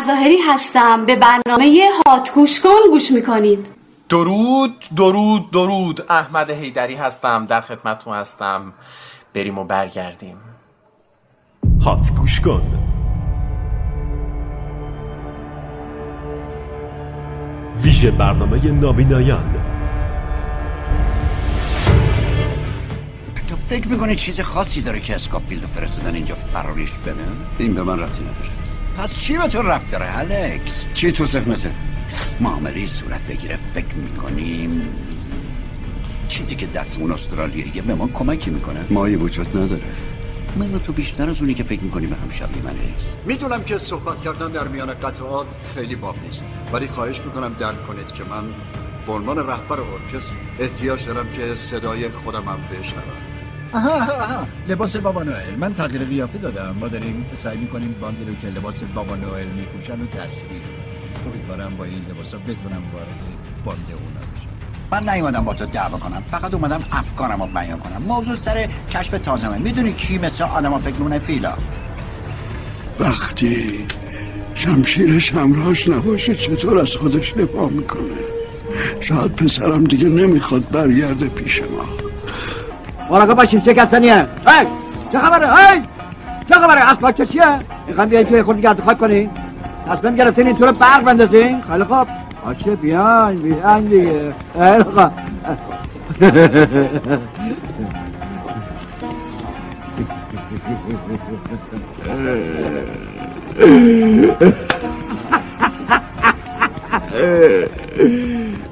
مظاهری هستم. به برنامه هات گوش کن گوش می‌کنید. درود درود درود. احمد هیدری هستم. در خدمتتون هستم. بریم و برگردیم. هات گوش کن ویژه برنامه نابینایان. تو فکر می‌کنی چیز خاصی داره که اسکاپیلد فرستادن اینجا فراریش بده؟ این به من رفتی نداره. پس چی به تو رفت داره الکس؟ چی تو ذهنته؟ معامله صورت بگیره فکر می‌کنیم. چیزی که دست اون استرالیاییه به ما کمکی می‌کنه. مایی وجود نداره. من تو بیشتر از اونی که فکر می‌کنی به هم شبیه من می‌دونم که صحبت کردن در میان قطعات خیلی باب نیست ولی خواهش می‌کنم درک کنید که من به عنوان رهبر ارکستر احتیاج دارم که صدای خودم هم بشنوم. آها آها لباس بابا نوئل. من تغییر قیافه دادم. ما داریم سعی می‌کنیم باندی رو که لباس بابا نوئل میپوشن و تصویر. امیدوارم با این لباسا بتونم وارد باند اونا بشم. من نیومدم با تو دعوا کنم. فقط اومدم افکارم رو بیان کنم. موضوع سر کشف تازمه. می‌دونی کی مثل آدم فکر می‌کنه؟ فیلا. وقتی شمشیرش همراهش نباشه چطور از خودش دفاع می‌کنه؟ شاید پسرم دیگه نمی‌خواد برگرده پیش ما. مراقب باشیم شکستنیه هی چه خبره هی چه خبره اسباب چه چیه می‌خوام بیاین توی خورده گرد خاک کنین تصمیم گرفتین این تو رو برق بندازین خیلی خوب باشه بیاین بیاین دیگه خیلی خوب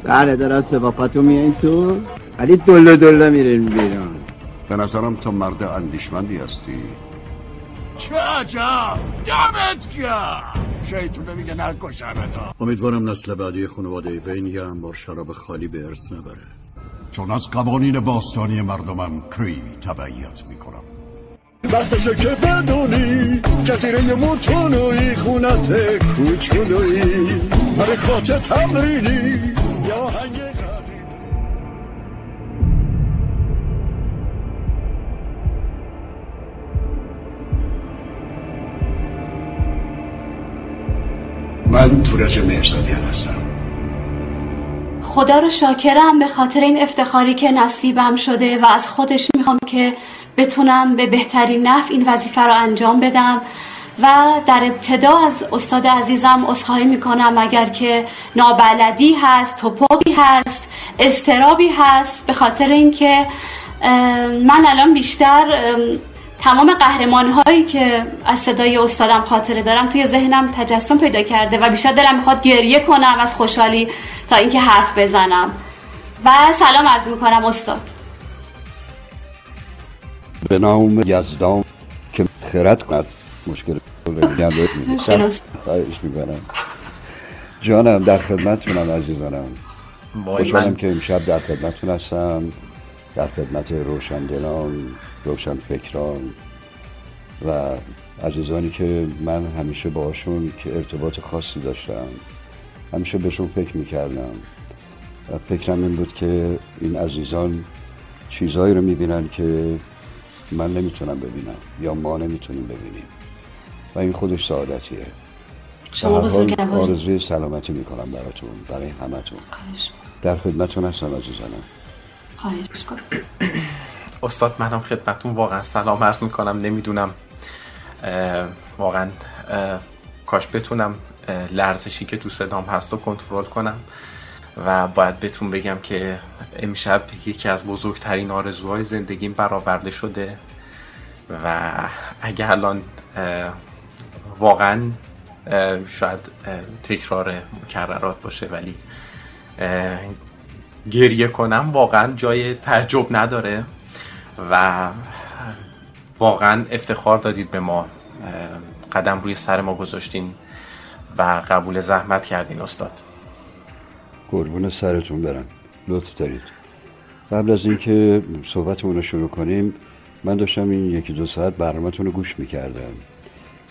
بله درسته با پاتو میایین تو ولی دلو دلو میرین بیرون. به نظرم تو مرد اندیشمندی هستی. چه عجب! دمت گرم! شیطونه میگه نکشمتا امیدوارم نسل بعدی خانواده وین یه انبار شراب خالی به ارث نبره. چون از قوانین باستانی مردمم کری تبعیت می‌کنم. وقتشه که بدونی جزیره موتونوی خونت کوچولوی حرکات تمرینی یا هنگ من تورج مرزادیان هستم. خدا رو شاکرم به خاطر این افتخاری که نصیبم شده و از خودش می‌خوام که بتونم به بهترین نحو این وظیفه رو انجام بدم و در ابتدا از استاد عزیزم اصخایی می‌کنم. اگر که نابلدی هست توپوی هست استرابی هست به خاطر اینکه من الان بیشتر تمام قهرمان هایی که از صدای استادم خاطره دارم توی ذهنم تجسم پیدا کرده و بیشتر دلم می‌خواد گریه کنم از خوشحالی تا اینکه حرف بزنم. و سلام عرض می‌کنم استاد. به نام یزدان که خرد کند. مشکل. خواهش می‌کنم. جانم در خدمتتونم عزیزانم. خوشحالم من. که امشب در خدمتتون هستم. در خدمت روشندلان روشن فکران و عزیزانی که من همیشه باشون که ارتباط خاصی داشتم همیشه بهشون فکر می‌کردم. و فکرم این بود که این عزیزان چیزهایی رو می‌بینن که من نمی‌تونم ببینم یا ما نمی‌تونیم ببینیم. و این خودش سعادتیه. شما بزرگواری. آرزوی سلامتی می‌کنم براتون برای همتون. در خدمتتون هستم عزیزانم. خواهش کنم استاد منم خدمتون واقعا سلام عرض می‌کنم نمی‌دونم واقعا کاش بتونم لرزشی که تو صدام هست رو کنترل کنم و باید بهتون بگم که امشب یکی از بزرگترین آرزوهای زندگیم برآورده شده و اگه الان واقعا شاید تکرار مکررات باشه ولی گریه کنم واقعا جای تعجب نداره. و واقعا افتخار دادید به ما. قدم روی سر ما گذاشتین و قبول زحمت کردین استاد. قربون سرتون برم. لطف دارید. قبل از اینکه صحبتمون رو شروع کنیم من داشتم این یکی دو ساعت برنامهتون رو گوش می‌کردم.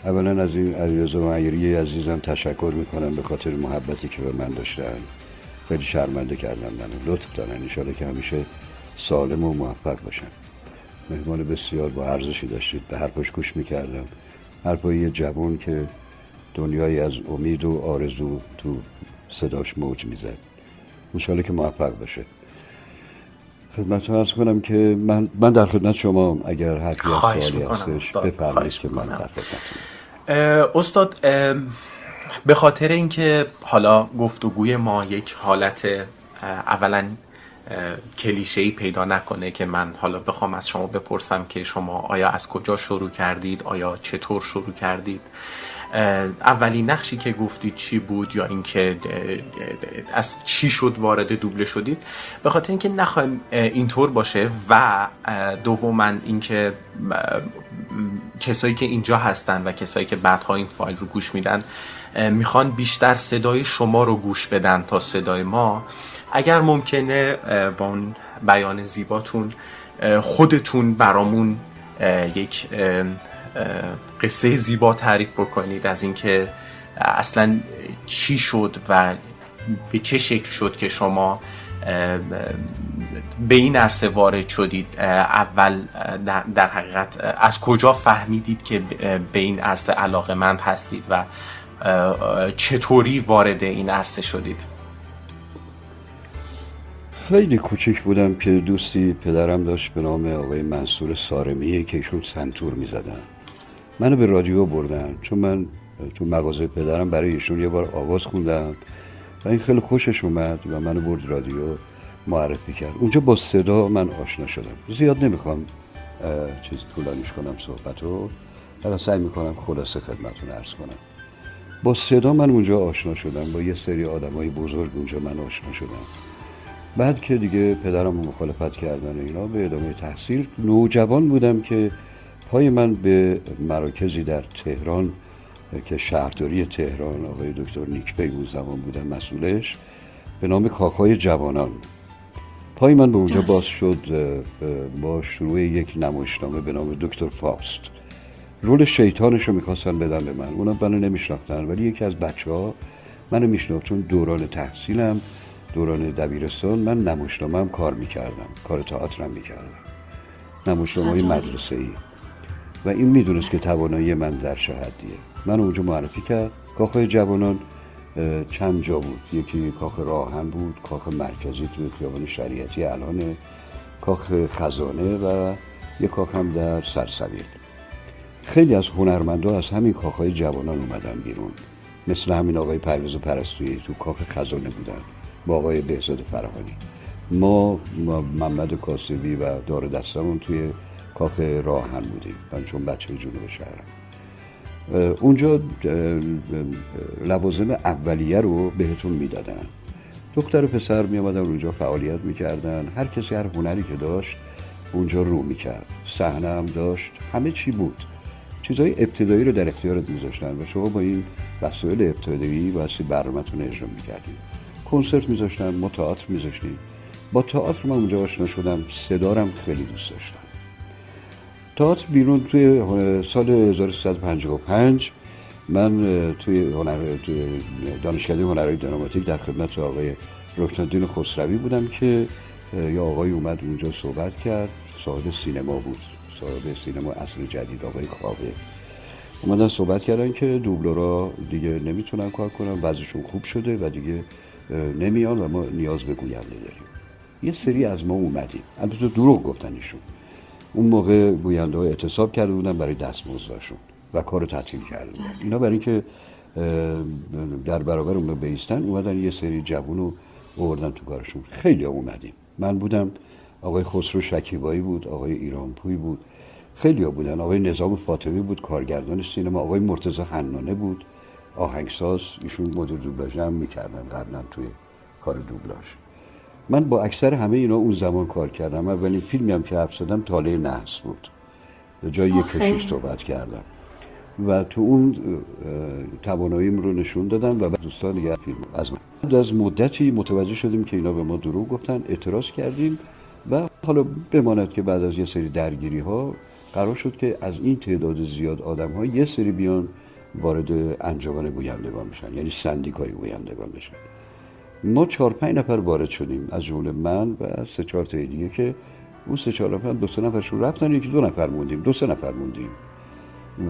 اولا از این علیرضا معیری عزیزم تشکر می‌کنم به خاطر محبتی که به من داشتن. خیلی شرمنده کردن من لطف دارن. انشاءالله که همیشه سالم و موفق باشن. مهمان بسیار با ارزشی داشتید به حرفش گوش می‌کردم. حرفای یه جوان که دنیایی از امید و آرزو تو صداش موج می‌زد. انشاءالله که موفق باشه خدمت ارز کنم که من, من در خدمت شما اگر از سوالی هستش بفرمایید که من در خدمت استاد به خاطر اینکه حالا گفتگوی ما یک حالت اولا کلیشه ای پیدا نکنه که من حالا بخوام از شما بپرسم که شما آیا از کجا شروع کردید؟ آیا چطور شروع کردید؟ اولین نقشی که گفتید چی بود یا اینکه از چی شد وارد دوبله شدید؟ به خاطر اینکه نخوایم اینطور باشه و دوما اینکه کسایی که اینجا هستن و کسایی که بعدها این فایل رو گوش میدن می‌خوان بیشتر صدای شما رو گوش بدن تا صدای ما. اگر ممکنه با اون بیان زیباتون خودتون برامون یک قصه زیبا تعریف بکنید از اینکه اصلا چی شد و به چه شکل شد که شما به این عرصه وارد شدید. اول در حقیقت از کجا فهمیدید که به این عرصه علاقه مند هستید و چطوری وارد این عرصه شدید؟ خیلی کوچک بودم که دوستی پدرم داشت به نام آقای منصور سارمیه که ایشون سنتور می‌زدن. منو به رادیو بردن چون من تو مغازه پدرم برای ایشون یه بار آواز خوندم و این خیلی خوشش اومد و منو برد رادیو معرفی کرد. اونجا با صدا من آشنا شدم. زیاد نمی‌خوام چیز طولانیش کنم صحبت رو سعی می‌کنم خلاصه خدمتون ارز کنم. با صدا من اونجا آشنا شدم. با یه سری آدم های بزرگ اونجا من آشنا شدم. بعد که دیگه پدرم مخالفت کردن اینا به ادامه تحصیل. نوجوان بودم که پای من به مراکزی در تهران که شهرداری تهران آقای دکتر نیکپی اون زمان بودن مسئولش به نام کاخای جوانان. پای من به اونجا باز شد با شروع یک نمایشنامه به نام دکتر فاست. رول شیطانش رو می‌خواستن بدن به من. اونا منو نمیشناختن ولی یکی از بچه ها منو میشناخت چون دوران تحصیلم. دوران دبیرستان من نمایشنامه هم کار می‌کردم کار تئاترم می‌کردم. نمایشنامه های مدرسه ای و این می‌دونست که توانایی من در شهدیه من اونجا معرفی کرد. کاخهای جوانان چند جا بود. یکی کاخ راهن بود کاخ مرکزی تو خیابان شریعتی الان کاخ خزانه و یک کاخ هم در سرسویل خیلی از هنرمندا از همین کاخهای جوانان اومدن بیرون. مثل همین آقای پرویز و پرستویی تو کاخ خزانه بودن. با آقای بهزاد فرهانی. ما, محمد کاسبی و دار دستمون توی کاخ راهن بودیم. من چون بچه جنوب شهرم. اونجا لوازم اولیه رو بهتون می‌دادن. دختر و پسر می اونجا فعالیت می‌کردن. هر کسی هر هنری که داشت اونجا رو می‌کرد. صحنه هم داشت. همه چی بود. چیزهای ابتدایی رو در اختیارت میذاشتن و شما با این وسایل ابتدایی بایستی برنامهتون اجرا می‌کردیم کنسرت میذاشتن ما تئاتر میذاشتیم. با تئاتر من اونجا آشنا شدم صدارم خیلی دوست داشتم. تئاتر بیرون توی سال 1355 من توی هنر توی دانشکده هنرهای دراماتیک در خدمت آقای رکنالدین خسروی بودم که یا آقای اومد اونجا صحبت کرد. صاحب سینما بود. صاحب سینما اصل جدید آقای خوابه اومدن صحبت کردن که دوبلورا دیگه نمی‌تونن کار کنن وضعشون خوب شده و دیگه نمیان و ما نیاز به گوینده داریم. یه سری از ما اومدیم. البته دروغ گفتن ایشون. اون موقع گوینده ها اعتصاب کرده بودن برای دستمزدشون و کار تعطیل کرده بودن. اینا برای اینکه در برابر اون بیستن اومدن یه سری جوون رو اووردن تو کارشون. خیلی اومدیم. من بودم آقای خسرو شکیبایی بود آقای ایرانپوی بود. خیلی ها بودن. آقای نظام فاطمی بود کارگردان سینما. آقای مرتضی حنانه بود. آهنگساز ایشون مدیر دوبلاژ هم می‌کردن قبلا توی کار دوبلاژ. من با اکثر همه اینا اون زمان کار کردم. اولین فیلمی هم که حرف زدم تاله نحس بود. به جای یک کشیش صحبت کردم. و تو اون تواناییم رو نشون دادم و دوستان دیگه فیلم از من. از مدتی متوجه شدیم که اینا به ما دروغ گفتن اعتراض کردیم و حالا بماند که بعد از یه سری درگیری ها قرار شد که از این تعداد زیاد آدم ها یه سری بیان وارد انجمن گویندگان بشن یعنی سندیکای گویندگان بشن ما چهار پنج نفر وارد شدیم از جمله من و سه چهار تا دیگه که اون سه چهار نفر دو سه نفرشون رفتن یکی دو نفر موندیم دو سه نفر موندیم.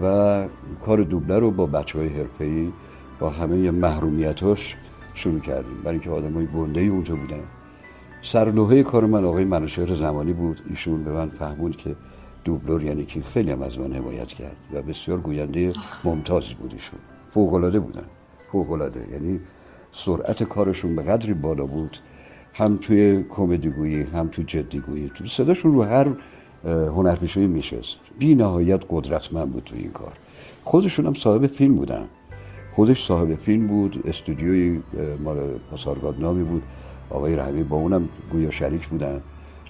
و کار دوبله رو با بچه های حرفه‌ای با همه محرومیتاش شروع کردیم. برای اینکه آدم های گنده ای اونجا بودن. سرلوحه کار من آقای منوشهر زمانی بود ایشون به من فهموند که دوبلور یعنی که خیلی هم از من حمایت کرد و بسیار گوینده ممتازی بود ایشون فوقلاده بودن. فوقلاده یعنی سرعت کارشون به قدری بالا بود هم توی کمدی گویی هم تو جدی گویی. تو صداشون رو هر هنرپیشه‌ای میشست بی نهایت قدرتمند بود تو این کار. خودشون هم صاحب فیلم بودن. خودش صاحب فیلم بود استودیوی مال پاسارگاد نامی بود. آقای رحمی با اونم گویا شریک بودن.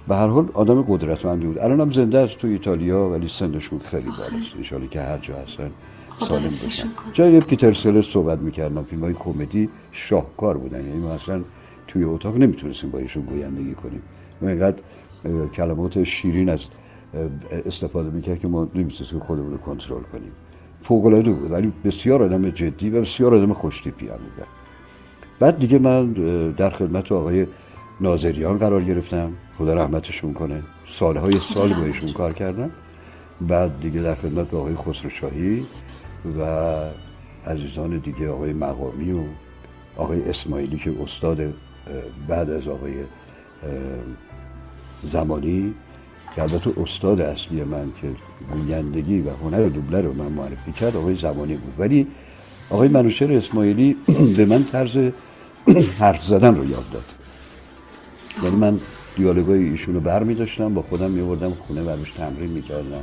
به هر حال آدم قدرتمندی بود. الان هم زنده است تو ایتالیا ولی سنشون خیلی بالاست. ان که هر جا هستن سالم باشن. جای پیتر سلر صحبت می‌کردم فیلم های کمدی شاهکار بودن. یعنی ما اصلا توی اتاق نمی‌تونستیم با ایشون گویندگی کنیم. ما اینقدر کلمات شیرین از استفاده می‌کرد که ما نمی‌تونستیم خودمون رو کنترل کنیم. فوق العاده بود ولی بسیار آدم جدی و بسیار آدم خوشتیپی هم بود. بعد دیگه من در خدمت آقای ناظریان قرار گرفتم. خدا رحمتشون کنه. سالهای سال با ایشون کار کردم. بعد دیگه در خدمت آقای خسروشاهی و عزیزان دیگه آقای مقامی و آقای اسماعیلی که استاد بعد از آقای زمانی که البته استاد اصلی من که گویندگی و هنر دوبله رو من معرفی کرد آقای زمانی بود. ولی آقای منوشر اسماعیلی به من طرز حرف زدن رو یاد داد. یعنی من دیالوگای ایشون رو بر می داشتم با خودم می بردم خونه و روش تمرین می کردم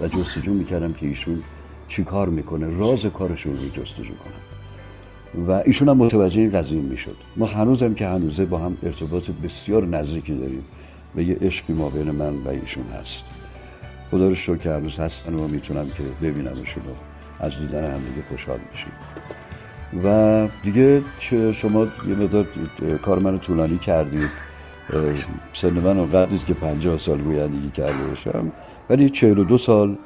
و جستجو می کردم که ایشون چی کار می‌کنه راز کارشون رو جستجو کنم. و ایشون هم متوجه این قضیه می شد ما هنوزم که هنوزه با هم ارتباط بسیار نزدیکی داریم و یه عشقی ما بین من و ایشون هست. خدا رو شکر که هنوز هستن و می‌تونم که ببینمشون و از دیدن هم دیگه خوشحال میشیم. و دیگه شما یه مدار کار منو طولانی کردید. سن من اونقدر نیست که پنجاه سال گویندگی کرده باشم. ولی چهل و دو سال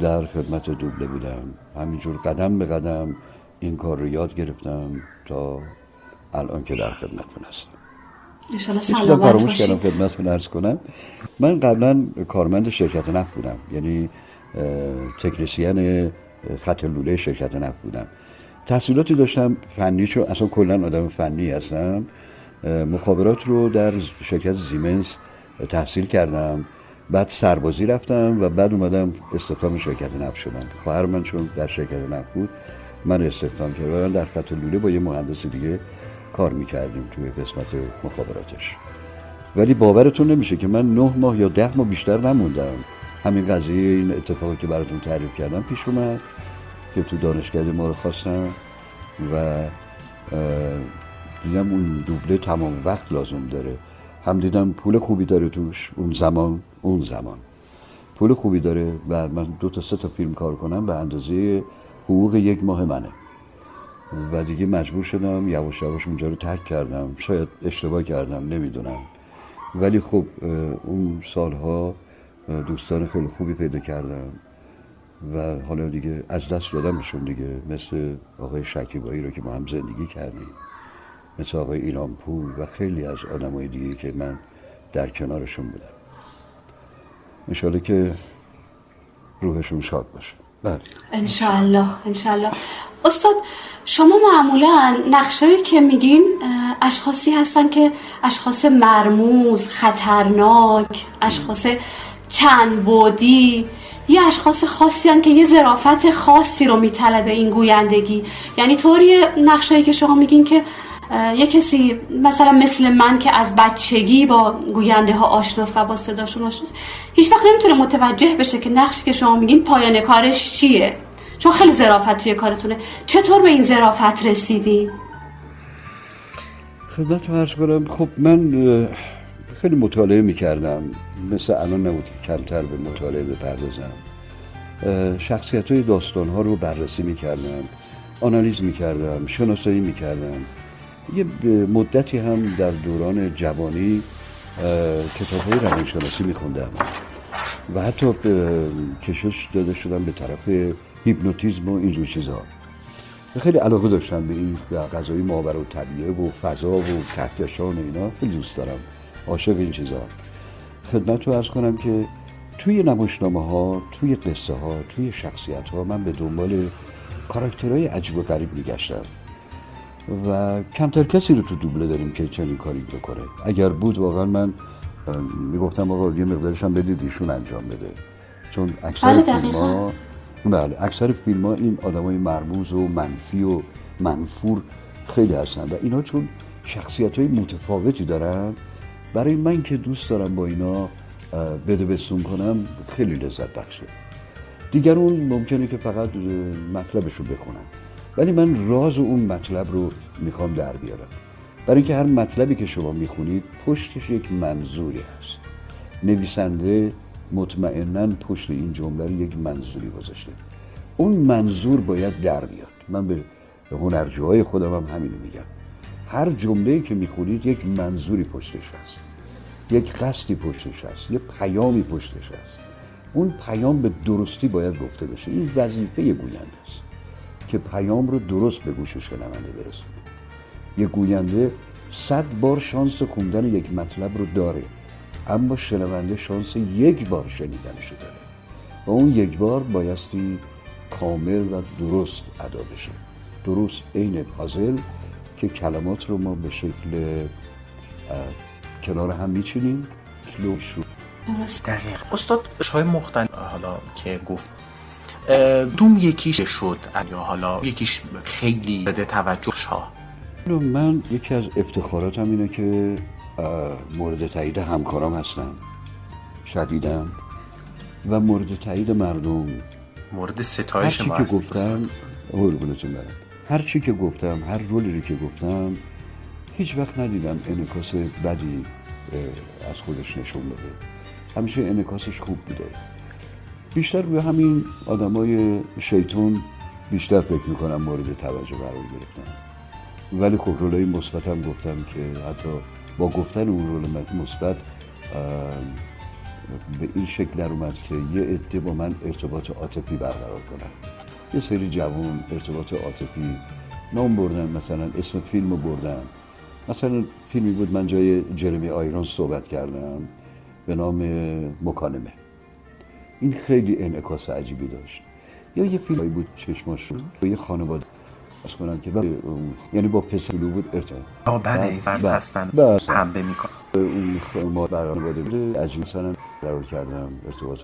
در خدمت دوبله بودم. همینجور قدم به قدم این کار رو یاد گرفتم تا الان که در خدمتتون هستم. انشالله سلامت فراموش کردم خدمتتون ارز کنم. من قبلا کارمند شرکت نفت بودم. یعنی تکنسیان خط لوله شرکت نفت بودم. تحصیلاتی داشتم فنیشو اصلا کلا آدم فنی هستم. مخابرات رو در شرکت زیمنس تحصیل کردم. بعد سربازی رفتم و بعد اومدم استخدام شرکت نفت شدم. خواهر من چون در شرکت نفت بود من استخدام کردم. در خط لوله با یه مهندس دیگه کار می‌کردیم توی قسمت مخابراتش. ولی باورتون نمیشه که من نه ماه یا ده ماه بیشتر نموندم. همین قضیه این اتفاقی که براتون تعریف کردم پیش اومد که تو دانشگاه ما رو خواستم و دیدم اون دوبله تمام وقت لازم داره. هم دیدم پول خوبی داره توش اون زمان اون زمان. پول خوبی داره و من دو تا سه تا فیلم کار کنم به اندازه حقوق یک ماه منه. و دیگه مجبور شدم یواش یواش اونجا رو ترک کردم. شاید اشتباه کردم نمی‌دونم. ولی خب اون سالها دوستان خیلی خوبی پیدا کردم و حالا دیگه از دست دادمشون دیگه مثل آقای شکیبایی رو که ما هم زندگی کردیم. مثل آقای ایران پول و خیلی از آدمای دیگه که من در کنارشون بودم. انشالله که روحشون شاد باشه. بله. انشالله انشالله. استاد شما معمولا نقشایی که میگین اشخاصی هستن که اشخاص مرموز خطرناک اشخاص چند بودی یه اشخاص خاصی هن که یه ظرافت خاصی رو میطلبه این گویندگی. یعنی طوری نقشایی که شما میگین که یه کسی مثلا مثل من که از بچگی با گوینده ها آشناست و با صداشون آشناست هیچ وقت نمی‌تونه متوجه بشه که نقش که شما میگین پایان کارش چیه. چون خیلی ظرافت توی کارتونه. چطور به این ظرافت رسیدی؟ خدمت عرض کنم خب من خیلی مطالعه می‌کردم. مثل الان نبود که کمتر به مطالعه بپردازم. شخصیت های داستان ها رو بررسی می‌کردم آنالیز می‌کردم شناسایی می‌کردم. یه مدتی هم در دوران جوانی کتاب های روانشناسی میخوندم و حتی کشش داده شدم به طرف هیپنوتیزم و اینجور چیزها خیلی علاقه داشتم به این غذای ماور و طبیعه و فضا و کهکشان اینا. خیلی دوست دارم عاشق این چیزا. خدمت رو ارز کنم که توی نمایشنامه ها توی قصه ها توی شخصیت ها من به دنبال کاراکترهای عجیب و غریب میگشتم. و کمتر کسی رو تو دوبله داریم که چنین کاری بکنه. اگر بود واقعا من می‌گفتم آقا یه مقدارش هم بدید ایشون انجام بده. چون اکثر بله فیلم بله اکثر فیلم ها این آدمای مرموز و منفی و منفور خیلی هستن. و اینا چون شخصیت های متفاوتی دارن برای من که دوست دارم با اینا بده بستون کنم خیلی لذت بخشه. دیگرون ممکنه که فقط مطلبش رو بخونم ولی من راز اون مطلب رو می‌خوام در بیارم. برای اینکه هر مطلبی که شما می‌خونید پشتش یک منظوری هست. نویسنده مطمئنا پشت این جمله رو یک منظوری گذاشته. اون منظور باید در بیاد. من به هنرجوهای خودم هم همینو میگم. هر جمله که می‌خونید یک منظوری پشتش هست. یک قصدی پشتش هست. یک پیامی پشتش هست. اون پیام به درستی باید گفته بشه. این وظیفه گوینده است. که پیام رو درست به گوش شنونده برسونه. یک گوینده صد بار شانس خوندن یک مطلب رو داره اما شنونده شانس یک بار شنیدنش داره. و اون یک بار بایستی کامل و درست ادا بشه. درست عین پازل که کلمات رو ما به شکل کنار هم میچینیم. کلو شو. درست. دقیق. استاد شای مختلف حالا که گفت دوم یکیش شد یا حالا یکیش خیلی بده توجه ها من یکی از افتخاراتم اینه که مورد تایید همکارام هستم. شدیدم و مورد تایید مردم. مورد ستایش ما که گفتم قربونتون هر چی که گفتم هر رولی رو که گفتم هیچ وقت ندیدم انکاس بدی از خودش نشون بده. همیشه انکاسش خوب بوده. بیشتر روی همین آدمای شیطون بیشتر فکر می‌کنم مورد توجه قرار گرفتم ولی خب رولای مثبت هم گفتم که حتی با گفتن اون رول مثبت به این شکل در اومد که یه عده با من ارتباط عاطفی برقرار کنن. یه سری جوان ارتباط عاطفی نام بردن مثلا اسم فیلم رو بردن. مثلا فیلمی بود من جای جرمی آیرون صحبت کردم به نام مکالمه. این خیلی انعکاس عجیبی داشت. یا یه فیلمی بود چشماش با یه خانواده. از کنم که یعنی با پسلو بود ارتباط. بله فرد هستن حمله میکن اون ما برانواده بود. عجیب سنم قرار کردم ارتباط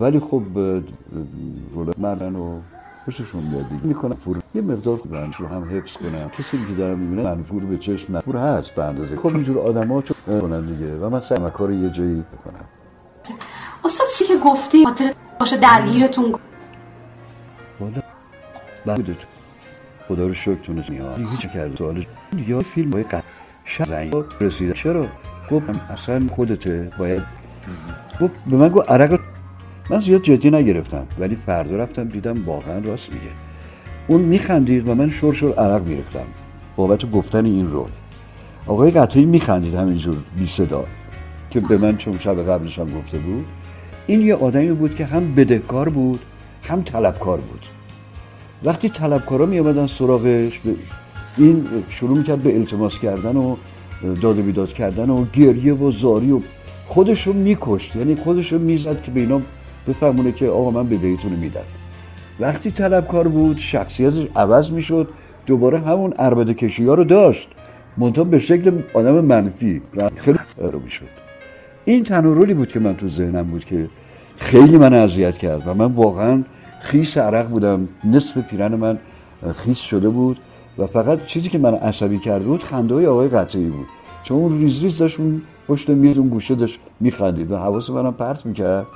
ولی خب رول مردن و خوششون میاد دیگه. می‌کنم فور یه مقدار خوبن رو هم حفظ کنم. کسی که دارم می‌بینه منفور به چشم منفور هست به اندازه. خب اینجور آدما چون کنن دیگه. و من سعی یه جایی بکنم. سی که گفتی خاطر باشه درگیرتون والا بعد خدا رو شکر تونست میاد هیچ کرد سوال یا فیلم های قد رنگ رسیده. چرا؟ گفتم اصلا خودته. باید گفت به من گفت عرق من زیاد جدی نگرفتم. ولی فردا رفتم دیدم واقعا راست میگه. اون میخندید و من شور شور عرق می‌رفتم بابت گفتن این رول. آقای قطعی میخندید همینجور بی صدا. که به من چون شب قبلش هم گفته بود. این یه آدمی بود که هم بدهکار بود هم طلبکار بود. وقتی طلبکارا می آمدن سراغش این شروع می‌کرد به التماس کردن و داد و بیداد کردن و گریه و زاری و خودش رو میکشت. یعنی خودش رو می‌زد که به اینا بفهمونه که آقا من بدهیتون میدم. وقتی طلبکار بود شخصیتش عوض می‌شد. دوباره همون عربده کشی ها رو داشت. منتها به شکل آدم منفی. خیلی رو می‌شد. این تنها رولی بود که من تو ذهنم بود که خیلی من اذیت کرد و من واقعا خیس عرق بودم نصف پیرن من خیس شده بود و فقط چیزی که من عصبی کرده بود خنده های آقای قطعی بود. چون اون ریز ریز داشت اون پشت میز اون گوشه داشت میخندید و حواس منم پرت می‌کرد.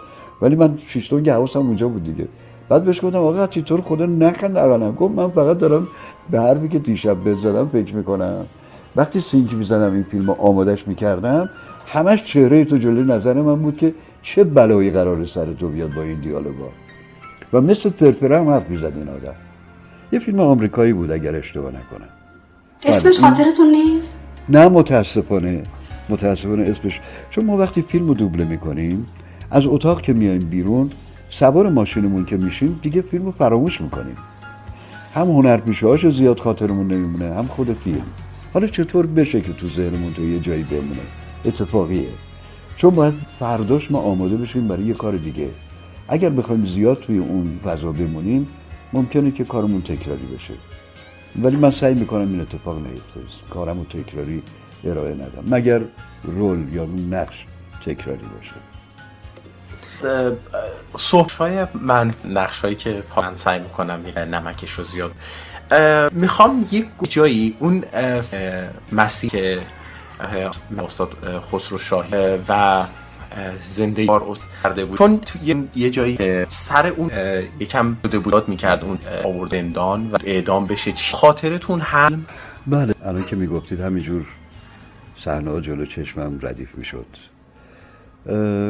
ولی من شیشتونگ حواسم اونجا بود دیگه. بعد بهش گفتم آقا چطور خدا نخند اولا گفت من فقط دارم به حرفی که دیشب بزدم فکر می‌کنم. وقتی سینک می‌زدم این فیلم آمادش می‌کردم همش چهره تو جلوی نظر من بود که چه بلایی قرار سر تو بیاد با این دیالوگا؟ و مثل فرفره هم حرف می‌زد این آدم. یه فیلم آمریکایی بود اگر اشتباه نکنم. اسمش بله، این- خاطرتون نیست؟ نه متاسفانه. متاسفانه اسمش. چون ما وقتی فیلم رو دوبله می‌کنیم از اتاق که میایم بیرون سوار ماشینمون که میشیم دیگه فیلم رو فراموش می‌کنیم. هم هنرپیشه زیاد خاطرمون نمیمونه هم خود فیلم. حالا چطور بشه که تو ذهنمون تو یه جایی بمونه؟ اتفاقیه. چون باید فرداش ما آماده بشیم برای یه کار دیگه. اگر بخوایم زیاد توی اون فضا بمونیم ممکنه که کارمون تکراری بشه. ولی من سعی می‌کنم این اتفاق نیفته. کارم تکراری ارائه ندم. مگر رول یا نقش تکراری باشه. صحبت های من نقش هایی که من سعی می‌کنم نمکش رو زیاد می‌خوام یک جایی اون مسیح استاد خسرو شاهی اه، و زندگی بار کرده بود. چون تو یه, جایی سر اون یکم بوده بودات می‌کرد اون آورد زندان و اعدام بشه. چی خاطرتون هم بله الان که می‌گفتید همینجور صحنه ها جلو چشمم ردیف می‌شد.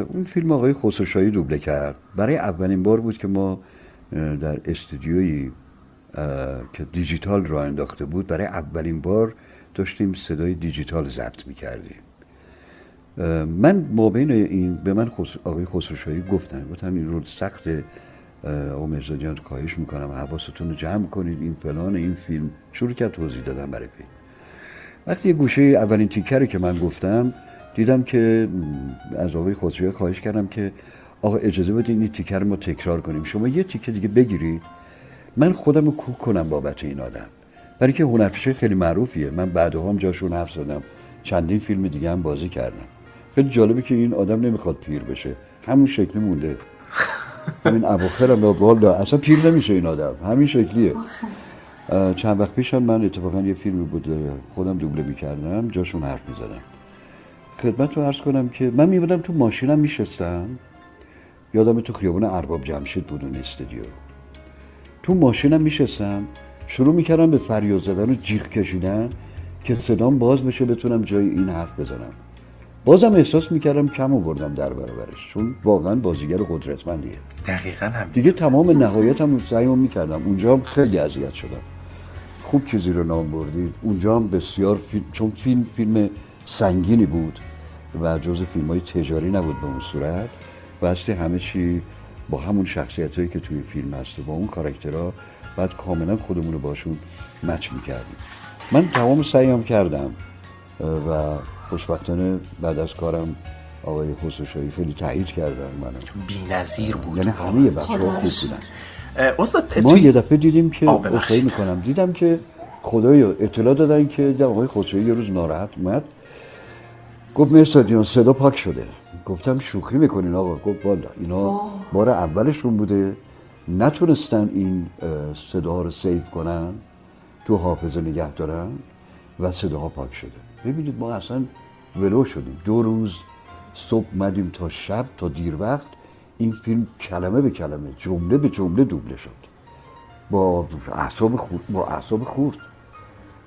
اون فیلم آقای خسروشاهی دوبله کرد. برای اولین بار بود که ما در استودیویی که دیجیتال را انداخته بود برای اولین بار داشتیم صدای دیجیتال ضبط می‌کردیم. من ما بین این به من خس... آقای خسروشاهی گفتن گفتن این رو سخت آقا مرزا جان خواهش می‌کنم حواستون رو جمع کنید این فلان این فیلم. شروع کرد توضیح دادم برای فیلم. وقتی گوشه اولین تیکر رو که من گفتم دیدم که از آقای خسروی خواهش کردم که آقا اجازه بدین این تیکر ما تکرار کنیم. شما یه تیکه دیگه بگیرید. من خودم رو کوک کنم بابت این آدم. برای که هنرپیشه خیلی معروفیه. من بعدها هم جاشون حرف زدم. چندین فیلم دیگه هم بازی کردم. خیلی جالبه که این آدم نمی‌خواد پیر بشه. همون شکلی مونده. همین اواخر هم والا اصلا پیر نمیشه این آدم. همین شکلیه. چند وقت پیش هم من اتفاقا یه فیلمی بود خودم دوبله می‌کردم. جاشون حرف می‌زدم. خدمت رو عرض کنم که من میبودم تو ماشینم میشستم. یادم تو خیابون ارباب جمشید بود اون استودیو. تو ماشینم میشستم. شروع می‌کردم به فریاد زدن و جیغ کشیدن که صدام باز بشه بتونم جای این حرف بزنم. بازم احساس می‌کردم کم آوردم در برابرش چون واقعا بازیگر قدرتمندیه. دقیقا هم دیگه تمام نهایتم سعیمو می‌کردم. اونجا هم خیلی اذیت شدم. خوب چیزی رو نام بردید. اونجا هم بسیار فیلم چون فیلم فیلم سنگینی بود و جز فیلم های تجاری نبود به اون صورت. بسته همه چی با همون شخصیت هایی که توی فیلم هست و با اون کاراکترها بعد کاملا خودمون رو باشون مچ می‌کردیم. من تمام سعیم کردم. و خوشبختانه بعد از کارم آقای خسروشاهی خیلی تایید کردن منو. بی نظیر بود. یعنی همه بچه ها خدا خوب بودن. استاد ما یه دفعه دیدیم که. اصلاحی می‌کنم. دیدم که خدایا اطلاع دادن که دیدم آقای خسروی یه روز ناراحت اومد. گفت مرساد جان صدا پاک شده. گفتم شوخی می‌کنین آقا. گفت والا اینا بار اولشون بوده. نتونستن این صدا رو سیف کنن تو حافظه نگه دارن و صداها پاک شده. ببینید ما اصلا ولو شدیم. دو روز صبح مدیم تا شب تا دیر وقت این فیلم کلمه به کلمه جمله به جمله دوبله شد. با اعصاب خورد با اعصاب خورد.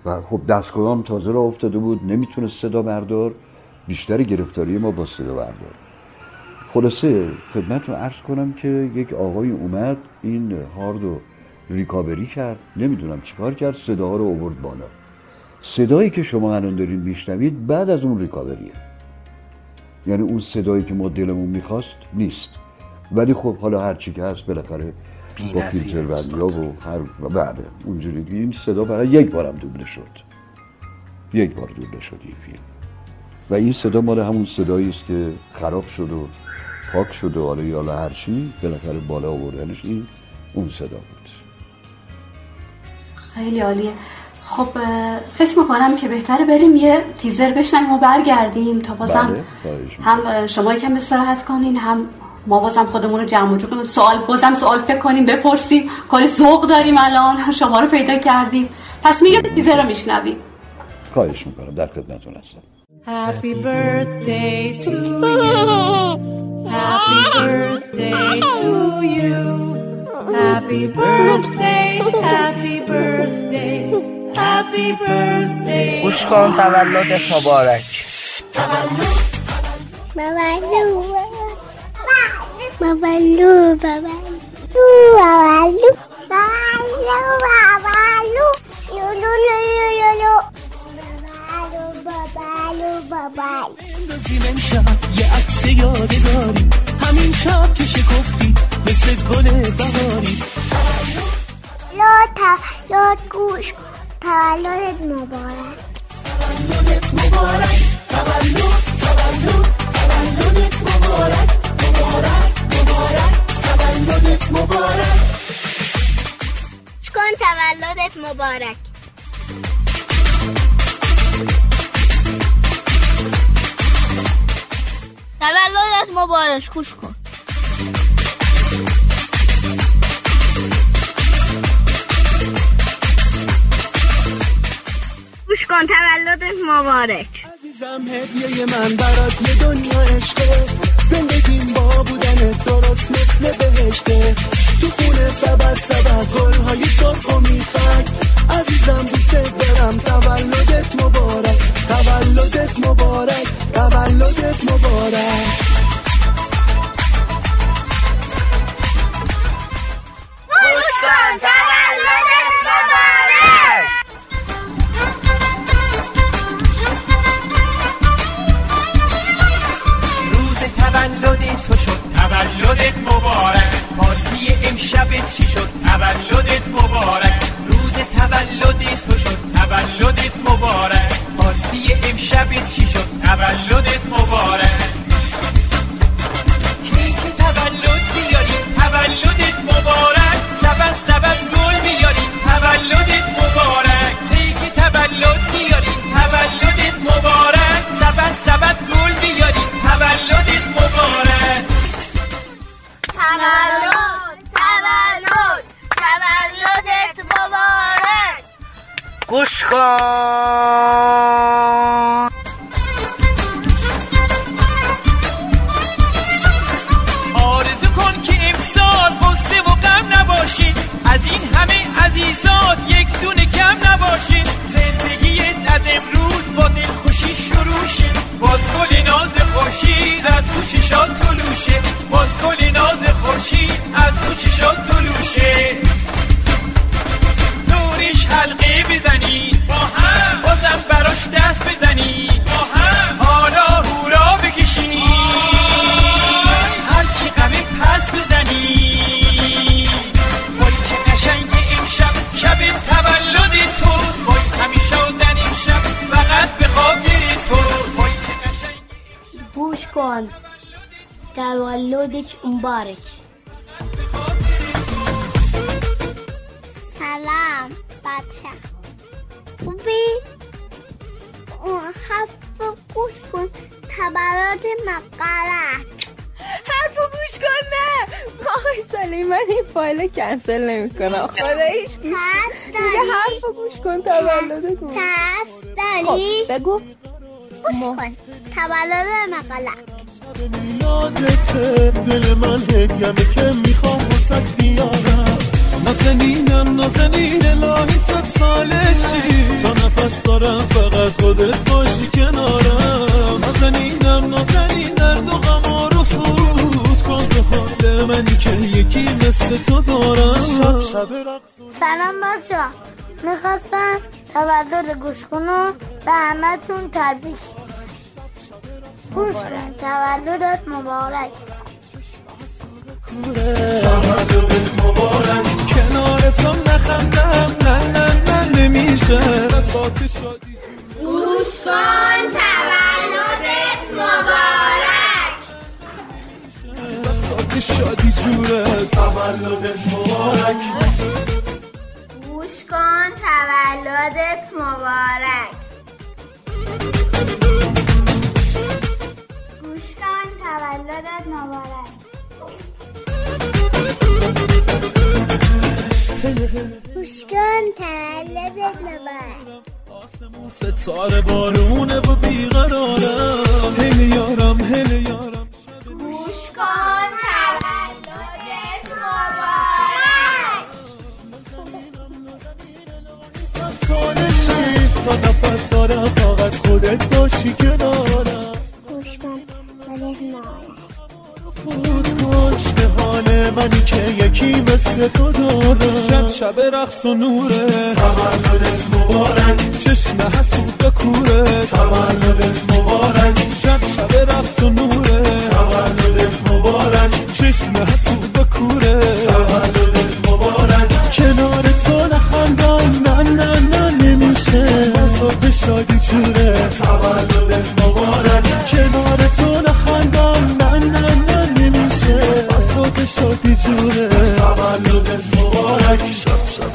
و خب دستگاه تازه را افتاده بود نمی‌تونست صدا بردار بیشتر گرفتاری ما با صدا بردار. خلاصه خدمت رو عرض کنم که یک آقای اومد این هارد رو ریکاوری کرد نمی‌دونم چیکار کرد صداها رو آورد بالا. صدایی که شما الان دارین میشنوید بعد از اون ریکاوریه. یعنی اون صدایی که ما دلمون می‌خواست نیست. ولی خب حالا هر چی که هست بالاخره با فیلتر. بندی و هر و بله اونجوری این صدا فقط یک بارم دوبله شد. یک بار دوبله شد این فیلم. و این صدا مال همون صدایی است که خراب شد و پاک شد و حالا یا هر چی بالاخره بالا آوردنش این اون صدا بود. خیلی عالیه. خب فکر می‌کنم که بهتره بریم یه تیزر بشنویم و برگردیم تا بازم بله،. هم شما یکم استراحت کنین هم ما بازم خودمون رو جمع جور کنیم. سوال بازم سوال فکر کنیم بپرسیم. کاری ذوق داریم الان شما رو پیدا کردیم. پس میگه تیزر رو میشنویم خواهش می‌کنم در خدمتتون هستم. Happy birthday to you. Happy birthday to you. Happy birthday, happy birthday, happy birthday. گوش کن تولدت مبارک Babalu, babalu, babalu, babalu, babalu, babalu. بندازیم امشب یه عکس یادگاری همین شب که شکفتی مثل گل بهاری لو تولد گوش. تولدت مبارک تولدت مبارک تولد تولد تولدت مبارک مبارک مبارک تولدت مبارک گوش کن تولدت مبارک تولدت مبارک. گوش کن. گوش کن تولدت مبارک. عزیزم هدیه من برات یه دنیا عشقه. زندگیم با بودن درست مثل بهشته. تو خونه سبد سبد گلهای سرخ و میخک عزیزم دوست دارم. تولدت مبارک تولدت مبارک تولدت مبارک. گوش کن تولدت مبارک! روز تولد تو شد. تولدت مبارک. پارتی امشب چی شد؟ تولدت مبارک. روز تولد تو شد تولدت مبارک. پارتی امشب چی شد؟ تولدت مبارک. گوش کن آرزو کن که امسال غصه و غم نباشین از این همه عزیزات یک دونه کم نباشین زندگی از امروز با دلخوشی شروع شه. باز گل ناز خورشید از تو چشات طلوشه باز گل ناز خورشید از تو چشات طلوشه نورش حلقه بزنی. با هم. بازم براش دست بزنی. با هم. حالا هورا بکشی هرچی غمه پس بزنی. وای که قشنگ امشب شب تولد تو. وای همیشه آدن امشب فقط به خاطر تو. وای که قشنگ گوش کن. تولدش مبارک. بچه. خوبی؟ حرف گوش کن. تولد مقرک حرف گوش کن نه. آقای سالی من این فایل کنسل نمی کنم خداییش گوش داری؟ حرف گوش کن مبارک. تست داری؟ خب بگو. گوش کن. تولد میلادته دل من هدیمه که می‌خوام واسه بیارم. نازنینم نازنین الهی صد سالشی تا نفس دارم فقط خودت باشی کنارم. نازنینم نازنین درد و غم رو فوت کن به حال منی که یکی مثل تو دارم. شب شب سلام بچه می‌خواستم تولد گوش کنم به همه تون تبریک. گوش کن تولدت مبارک. تولدت مبارک. کنار تو نخندم. نه نه نه نمیشه. بساط شادی گوش کن تولدت مبارک. بساط شادی جوره تولدت مبارک. گوش کن تولدت مبارک. گوش کن تولدت مبارک. خوشگان تولدت نبر آسمون ستاره بارونه و بیقرارم هل یارم هل یارم. گوشکان تولدت مبارک. فقط خودت باشی کنارم. گوشکان ولی مبارک. کش به حال منی که یکی مثل تو دارم شب شب رقص و نوره. تولدت مبارک. چشم حسود و کوره. تولدت مبارک. شب شب رقص و نوره. تولدت مبارک. چشم حسود و کوره. تولدت مبارک. کنار تو نخندم. نه نه نه نمیشه. بزرگ شادی جوره تولدت مبارک. کنار تو شب شب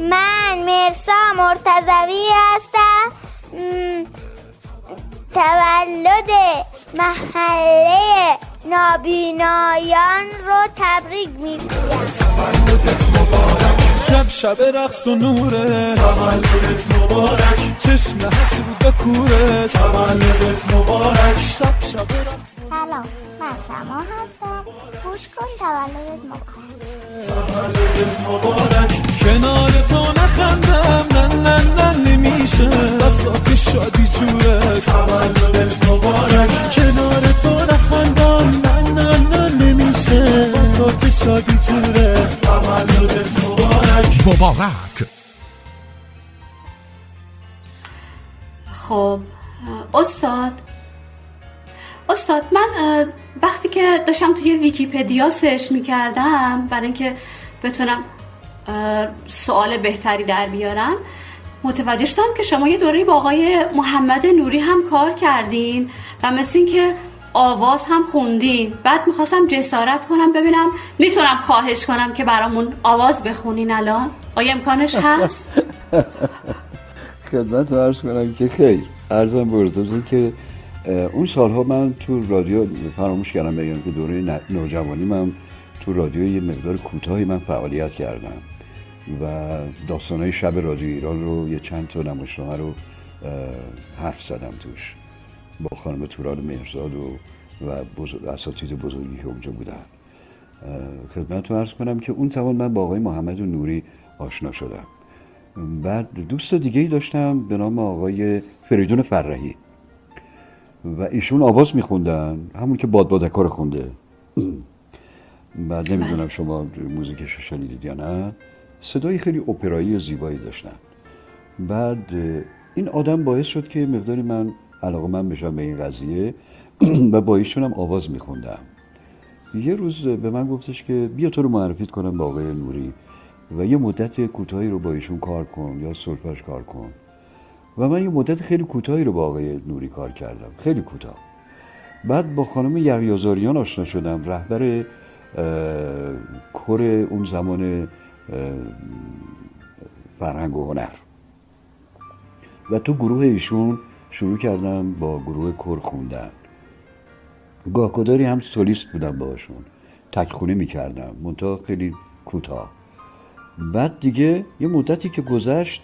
من مرسا مرتضوی هستم. تولد محله نابینایان رو تبریک می‌گویم شب شب رقص و نوره. تولدت مبارک. چشم حسود و کوره. تولدت مبارک. شب شب رقص سلام من سما هستم. گوش کن تولدت مبارک. تولدت مبارک. کنار تو نخندم. نه نه نه نمیشه. بساط شادی جوره. تولدت مبارک. کنار تو نخندم. نه نه نه نمیشه. بساط شادی جوره. تولدت مبارک مبارک. خب استاد. استاد من وقتی که داشتم توی ویکیپدیا سرچ می‌کردم برای اینکه بتونم سوال بهتری در بیارم متوجه شدم که شما یه دوره با آقای محمد نوری هم کار کردین و مثل اینکه آواز هم خوندین بعد می‌خواستم جسارت کنم ببینم می‌تونم خواهش کنم که برامون آواز بخونین الان. آیا امکانش هست؟ خدمت عرض کنم که خیر. به حضورتون که اون سالها من تو رادیو فراموش کردم بگم که دوره نوجوانی من تو رادیو یه مقدار کوتاهی من فعالیت کردم و داستانهای شب رادیو ایران رو یه چند تا نمایشنامه رو حرف زدم توش. با خانم توران مهرزاد و و بزرگ اساتید بزرگی که اونجا بودن. خدمت رو عرض کنم که اون زمان من با آقای محمد نوری آشنا شدم. بعد دوست دیگه ای داشتم به نام آقای فریدون فرهی. و ایشون آواز میخوندن همون که باد بادکار خونده. بعد نمی‌دونم شما موزیکش رو شنیدید یا نه. صدای خیلی اپرایی و زیبایی داشتن. بعد این آدم باعث شد که مقداری من علاقه من بشم به این قضیه و با ایشون هم آواز میخوندم. یه روز به من گفتش که بیا تو رو معرفیت کنم با آقای نوری و یه مدت کوتاهی رو با ایشون کار کن یا سلفش کار کن. و من یه مدت خیلی کوتاهی رو با آقای نوری کار کردم خیلی کوتاه. بعد با خانم یحیی آشنا شدم رهبر اه، کر اون زمان فرهنگ و هنر. و تو گروه ایشون شروع کردم با گروه کر خوندن. گاهگداری هم سولیست بودم باشون تکخونه می‌کردم. منتها خیلی کوتاه. بعد دیگه یه مدتی که گذشت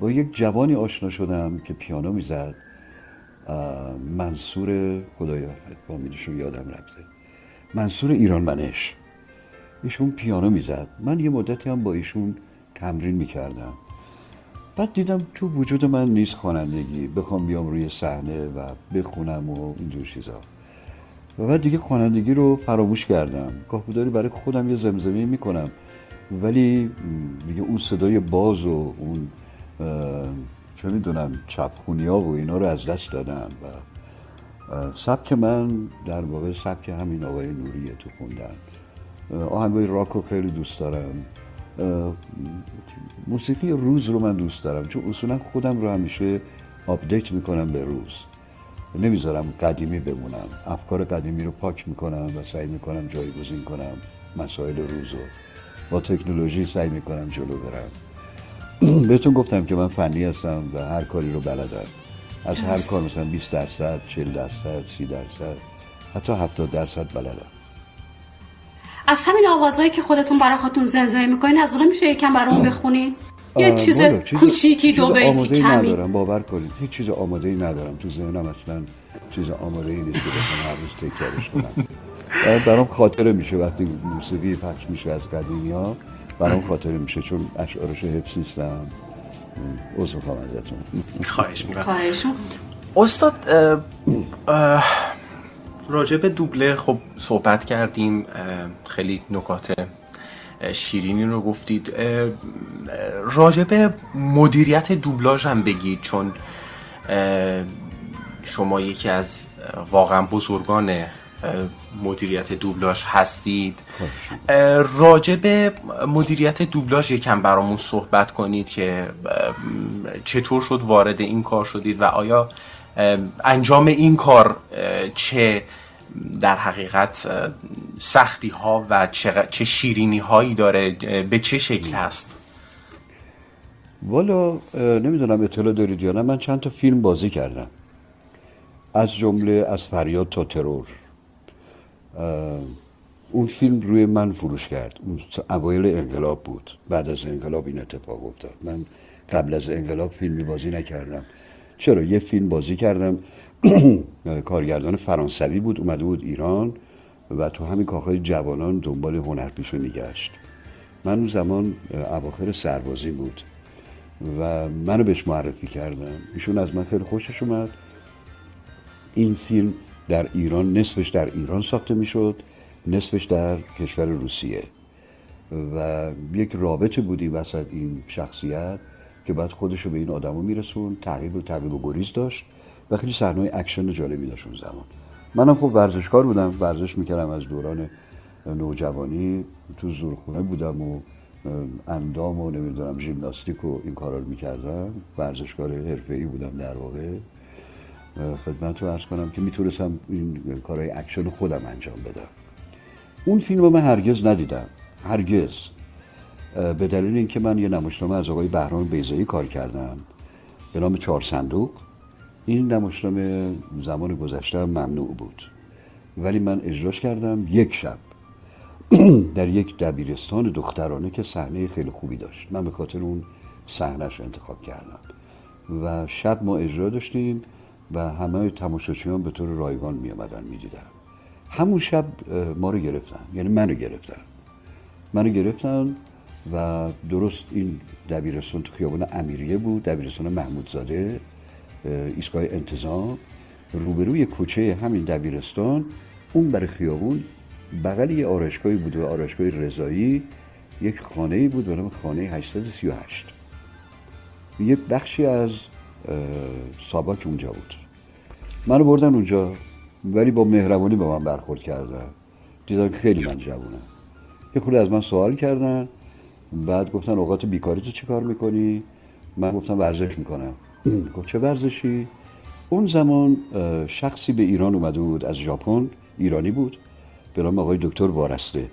با یک جوانی آشنا شدم که پیانو می‌زد. منصور خدایا فامیلشون یادم رفته. منصور ایران منش. ایشون پیانو می‌زد. من یه مدتی هم با ایشون تمرین می‌کردم. بعد دیدم تو وجود من نیست خوانندگی. بخوام بیام روی صحنه و بخونم و اینجور چیزا. و بعد دیگه خوانندگی رو فراموش کردم. گاهگداری برای خودم یه زمزمه می‌کنم. ولی دیگه اون صدای باز و اون چه می‌دونم چپخونی ها و اینا رو از دست دادم و سبک من در واقع سبک همین آقای نوریه تو خوندن. آهنگای راک رو خیلی دوست دارم. موسیقی روز رو من دوست دارم چون اصولا خودم رو همیشه update می‌کنم به روز. نمی‌ذارم قدیمی بمونم. افکار قدیمی رو پاک می‌کنم و سعی می‌کنم جایگزین کنم مسائل روز رو. با تکنولوژی سعی می‌کنم جلو برم. بهتون گفتم که من فنی هستم و هر کاری رو بلدم. از هر کار مثلا 20 درصد 40 درصد 30 درصد حتی 70 درصد بلدم. از همین آوازهایی که خودتون برای خودتون زنزانه می‌کنین از اون میشه یکم برامون بخونین. یه چیز کوچیکی چیز دو بیتی آماده‌ای کمی ندارم باور کنید. هیچ چیز آماده ای ندارم. تو ذهنم اصلا چیز آماده ای نیست که بخوام هر روز تکرارش کنم. برام خاطره میشه وقتی موسیقی پخش میشه از قدیمی ها برام خاطره میشه چون اشعارش حفظ نیستم. عذر می‌خوام ازتون. خواهش می‌کنم. خواهش استاد اه، اه، راجع به دوبله خب صحبت کردیم خیلی نکات شیرینی رو گفتید. راجع به مدیریت دوبلاژ هم بگید چون شما یکی از واقعا بزرگان مدیریت دوبلاژ هستید. اه، راجع به مدیریت دوبلاژ یکم برامون صحبت کنید که چطور شد وارد این کار شدید و آیا انجام این کار چه در حقیقت سختی ها و چه, چه شیرینی هایی داره به چه شکل هست؟ والا نمی‌دونم اطلاع دارید یا نه. من چند تا فیلم بازی کردم. از جمله از فریاد تا ترور. اون فیلم روی من فروش کرد. اون اوایل انقلاب بود. بعد از انقلاب این اتفاق افتاد. من قبل از انقلاب فیلمی بازی نکردم. چرا یه فیلم بازی کردم. کارگردان فرانسوی بود اومده بود ایران و تو همین کاخهای جوانان دنبال هنرپیشه میگشت. من اون زمان اواخر سربازی بود و منو بهش معرفی کردم ایشون از من خیلی خوشش اومد. این فیلم در ایران نصفش در ایران ساخته می‌شد نصفش در کشور روسیه. و یک رابطه بودی وسط این شخصیت. که بعد خودش رو به این آدما می‌رسوند تعقیب و تعقیب و گریز داشت و خیلی صحنه اکشن جالبی داشت اون زمان. منم خب ورزشکار بودم ورزش می‌کردم از دوران نوجوانی تو زورخونه بودم و اندام و نمی‌دونم ژیمناستیک و این کارا رو می‌کردم. ورزشکار حرفه‌ای بودم در واقع. خدمت رو عرض کنم که می‌تونستم این کارهای اکشن خودم انجام بدم. اون فیلم رو من هرگز ندیدم. هرگز. به دلیل اینکه من یه نمایشنامه از آقای بهرام بیضایی کار کردم. به نام چهار صندوق. این نمایشنامه زمان گذشته ممنوع بود. ولی من اجراش کردم یک شب. در یک دبیرستان دخترانه که صحنه خیلی خوبی داشت. من به خاطر اون صحنهش انتخاب کردم. و شب ما اجرا داشتیم و همه تماشاچیان به طور رایگان می آمدن می دیدن. همون شب ما رو گرفتن. یعنی منو گرفتن. منو گرفتن و درست این دبیرستان تو خیابان امیریه بود دبیرستان محمودزاده اه، ایستگاه انتظام. روبروی کوچه همین دبیرستان اون بر خیابون بغل یه آرایشگاهی بود و آرایشگاه رضایی. یک خانه بود به نام خانه 838 یک بخشی از ساباک اونجا بود. منو بردن اونجا ولی با مهربانی با من برخورد کردن. دیدن که خیلی من جوونم. یه خورده از من سوال کردن. بعد گفتن اوقات بیکاری تو چی کار می‌کنی؟ من گفتم ورزش می‌کنم. گفت چه ورزشی؟ اون زمان شخصی به ایران اومده بود از ژاپن ایرانی بود به نام آقای دکتر وارسته.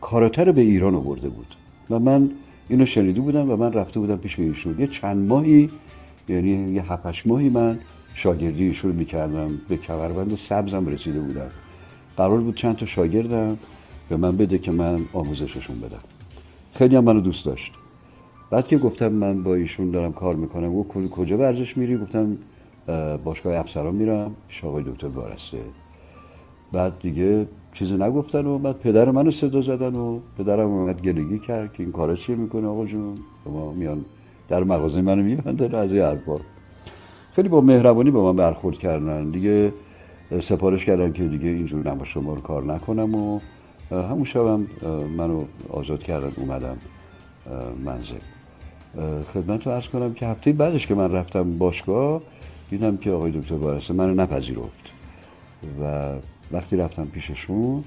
کاراته رو به ایران آورده بود. و من اینو شنیده بودم و من رفته بودم پیش ایشون. یه چند ماهی یعنی یه هفتش ماهی من شاگردی ایشون می‌کردم. به کمربند سبزم رسیده بودم. قرار بود چند تا شاگردم به من بده که من آموزششون بدم. خیلی هم منو دوست داشت. بعد که گفتم من با ایشون دارم کار می‌کنم و کجا ورزش میری؟ گفتم اه، باشگاه افسران میرم. پیش آقای دکتر وارسته بعد دیگه چیزی نگفتن و بعد پدر منو صدا زدن و پدرم اومد گلگی کرد که این کارا چیه می‌کنه آقا جون؟ شما میان در مغازه منو میبندن از این حرفا. خیلی با مهربانی به من برخورد کردن. دیگه سفارش کردن که دیگه اینجور نما شما رو کار نکنم و همون شبم منو آزاد کردن اومدم منزل. خدمت رو ارز کنم که هفته بعدش که من رفتم باشگاه دیدم که آقای دکتر بارسته منو نپذیرفت. و وقتی رفتم پیششون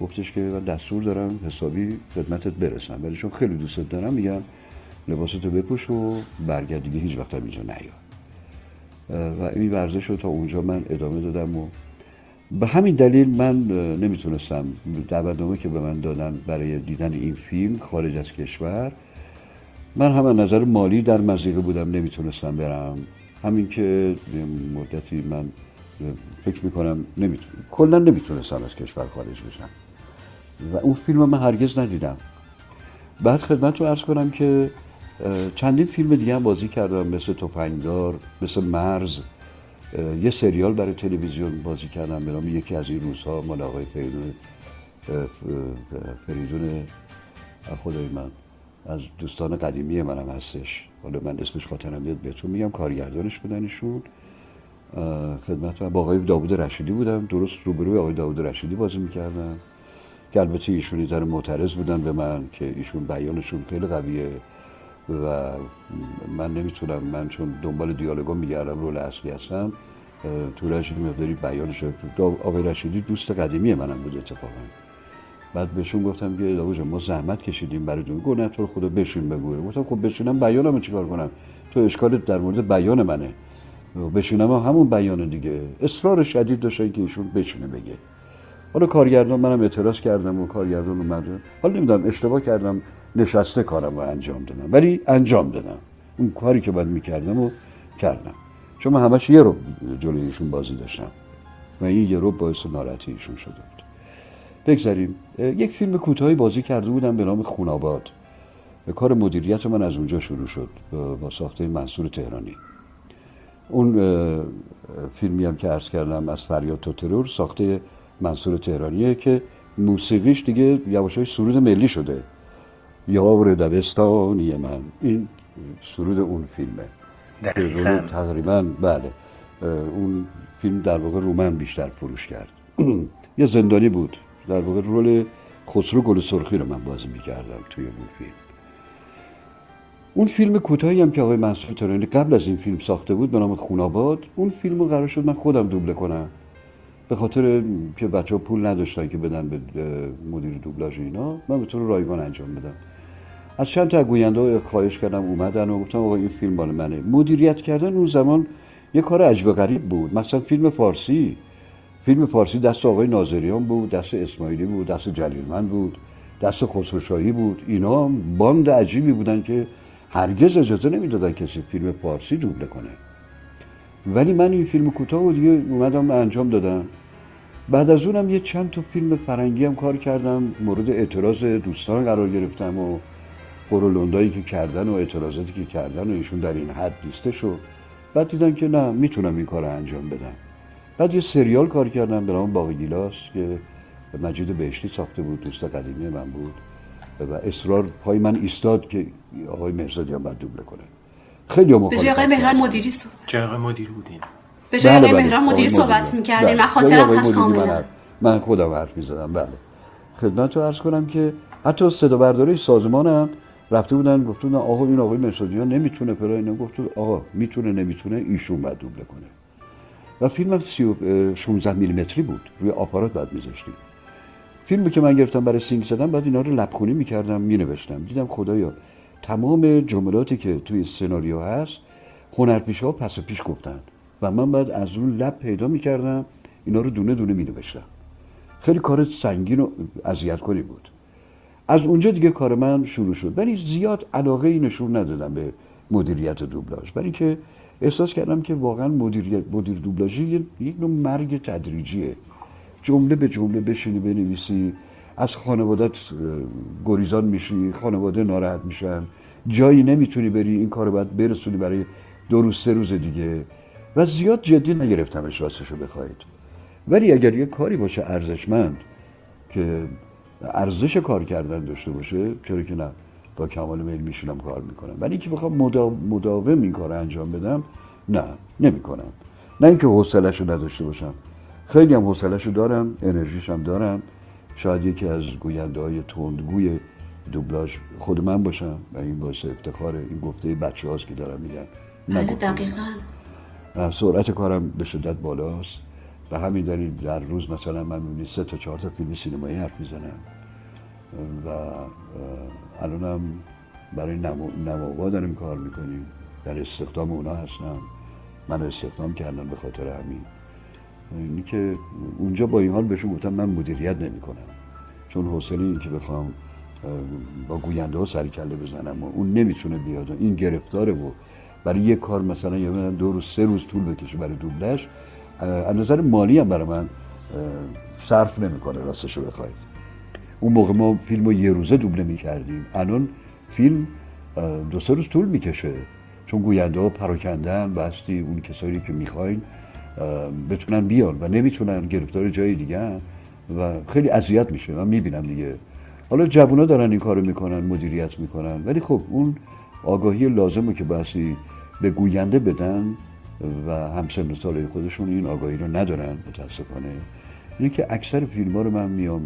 گفتش که من دستور دارم حسابی خدمتت برسم. ولی چون خیلی دوستت دارم میگم لباستو بپوش و برگرد. دیگه هیچ وقت اینجا نیا. و این ورزش رو تا اونجا من ادامه دادم و به همین دلیل من نمی‌تونستم دعوتنامه که به من دادن برای دیدن این فیلم خارج از کشور من هم از نظر مالی در مزیقه بودم نمی‌تونستم برم. همین که مدتی من فکر می‌کنم نمی‌تونم کلا نمی‌تونستم از کشور خارج بشم. و اون فیلم من هرگز ندیدم. بعد خدمت رو ارز کنم که چندین فیلم دیگه هم بازی کردم مثل توفنگدار مثل مرز. یه سریال برای تلویزیون بازی کردم به نام یکی از این روزها مال آقای فریدون فریدون خدای من. از دوستان قدیمی منم هستش. حالا من اسمش خاطرم بیاد بهتون میگم کارگردانش بودن ایشون. خدمت من با آقای داوود رشیدی بودم. درست روبروی آقای داوود رشیدی بازی می‌کردم. که البته ایشون یه معترض بودن به من که ایشون بیانشون خیلی قویه. و من نمی‌تونم من چون دنبال دیالوگا میگردم رول اصلی هستم تو رشیدی مقداری بیانش آقای رشیدی دوست قدیمی منم بود اتفاقا. بعد بهشون گفتم که داوود ما زحمت کشیدیم براتون گفت نه تو خدا بشین بگو. گفتم خب بشینم بیانمو چیکار کنم؟ تو اشکالت در مورد بیان منه. بشینم هم همون بیان دیگه. اصرار شدید داشتن که ایشون بشینه بگه. حالا کارگردان منم اعتراض کردم و کارگردان اومد. حالا نمی‌دونم اشتباه کردم. نشسته کارم رو انجام دادم. ولی انجام دادم. اون کاری که باید می‌کردم و کردم. چون من همش یه رو جلوی ایشون بازی داشتم. و این یه رو باعث ناراحتی ایشون شده بود. بگذاریم. یک فیلم کوتاهی بازی کرده بودم به نام خوناباد. کار مدیریت من از اونجا شروع شد. با- ساخته منصور تهرانی. اون فیلمی هم که عرض کردم از فریاد تا ترور ساخته منصور تهرانیه که موسیقیش دیگه یواشای سرود ملی شده. یار دبستانی من. این سرود اون فیلمه. دقیقاً. تقریبا بله. اون فیلم در واقع رومن بیشتر فروش کرد. یه زندانی بود. در واقع رول خسرو گل سرخی رو من بازی می‌کردم توی اون فیلم. اون فیلم کوتاهی هم که آقای منصور ترانی قبل از این فیلم ساخته بود به نام خوناباد اون فیلم رو قرار شد من خودم دوبله کنم. به خاطر که بچه ها پول نداشتن که بدن به مدیر دوبلاژ اینا من به طور رایگان انجام بدم. از چند تا گوینده خواهش کردم اومدن و گفتم آقا این فیلم مال منه. مدیریت کردن اون زمان یه کار عجب و غریب بود. مثلا فیلم فارسی. فیلم فارسی دست آقای ناظریان بود دست اسماعیلی بود دست جلیلمند بود دست خسروشاهی بود. اینا باند عجیبی بودن که هرگز اجازه نمی‌دادن کسی فیلم فارسی دوبله کنه. ولی من این فیلم کوتاه رو دیگه اومدم انجام دادم. بعد از اونم یه چند تا فیلم فرنگی هم کار کردم. مورد اعتراض دوستان قرار گرفتم و قرولندایی که کردن و اعتراضاتی که کردن و ایشون در این حد نیسته شد بعد دیدن که نه می‌تونم این کار رو انجام بدم بعد یه سریال کار کردم به نام باغ گیلاس که مجید بهشتی ساخته بود دوست قدیمی من بود و اصرار پای من ایستاد که آقای مرزادی هم باید دوبله کنه خیلی به مخالفت جای آقای. مهران مدیری صحبت چه آقای مدیر بودین به جای بله، آقای بله. مهران آقای مدیری صحبت مدیری. می‌کردیم بله. من خاطرم هست کاملا من خودم حرف می‌زدم بله خدمت رو عرض کنم که حتی صدا برداری سازمانم رفته بودن گفته بودن آقا این آقای مرسادیان نمی‌تونه فلان اینا گفت آقا می‌تونه نمی‌تونه ایشون باید دوبله کنه. و فیلمم سی و- اه، 16 میلیمتری بود. روی آپارات باید میذاشتیم. فیلمی که من گرفتم برای سینگ زدن بعد اینا رو لبخونی می‌کردم مینوشتم. دیدم خدایا تمام جملاتی که توی سناریو هست هنرپیشه ها پس و پیش گفتن. و من بعد از اون لب پیدا می‌کردم اینا رو دونه دونه مینوشتم. خیلی کار سنگین و اذیت کنی بود. از اونجا دیگه کار من شروع شد. ولی زیاد علاقه ای نشون ندادم به مدیریت دوبلاژ. برای اینکه احساس کردم که واقعا مدیریت مدیر دوبلاژی یک نوع مرگ تدریجیه. جمله به جمله بشینی بنویسی از خانوادت گریزان میشی خانواده ناراحت میشن. جایی نمی‌تونی بری این کار رو باید برسونی برای دو روز سه روز دیگه. و زیاد جدی نگرفتمش راستش رو بخواید. ولی اگر یه کاری باشه ارزشمند که ارزش کار کردن داشته باشه چرا که نه. با کمال میل میشونم کار می‌کنم. ولی اینکه بخوام مدا- مداوم این کار رو انجام بدم نه نمی‌کنم. نه اینکه حوصله‌شو نداشته باشم. خیلی هم حوصله‌شو دارم انرژیش هم دارم. شاید یکی از گوینده های تندگوی دوبلاژ خود من باشم و این باعث افتخاره این گفته بچه هاست که دارم میگن. بله. دقیقا. سرعت کارم به شدت بالاست. به همین دلیل در روز مثلا من می‌بینی سه تا چهار تا فیلم سینمایی حرف می‌زنم. و الانم برای نماوا داریم کار می‌کنیم. در استخدام اونا هستم. من استخدام کردم به خاطر همین. اینی که اونجا با این حال بهشون گفتم من مدیریت نمی‌کنم. چون حوصله این که بخوام با گوینده ها سر کله بزنم و اون نمی‌تونه بیاد. این گرفتاره و برای یه کار مثلا یا دو روز سه روز طول بکشه برای دوبلش. از نظر مالی هم برای من صرف نمی‌کنه راستش رو بخواید. اون موقع ما فیلم رو یه روزه دوبله می‌کردیم. الان فیلم دو سه روز طول می‌کشه. چون گوینده ها پراکندن بستی اون کسایی که می‌خواین بتونن بیان و نمی‌تونن گرفتار جای دیگه و خیلی اذیت میشه. من می‌بینم دیگه. حالا جوونا دارن این کارو می‌کنن مدیریت می‌کنن. ولی خب اون آگاهی لازمه که بحثی به گوینده بدن. و همسن ساله خودشون این آگاهی رو ندارن متاسفانه. اینه که اکثر فیلم ها رو من میام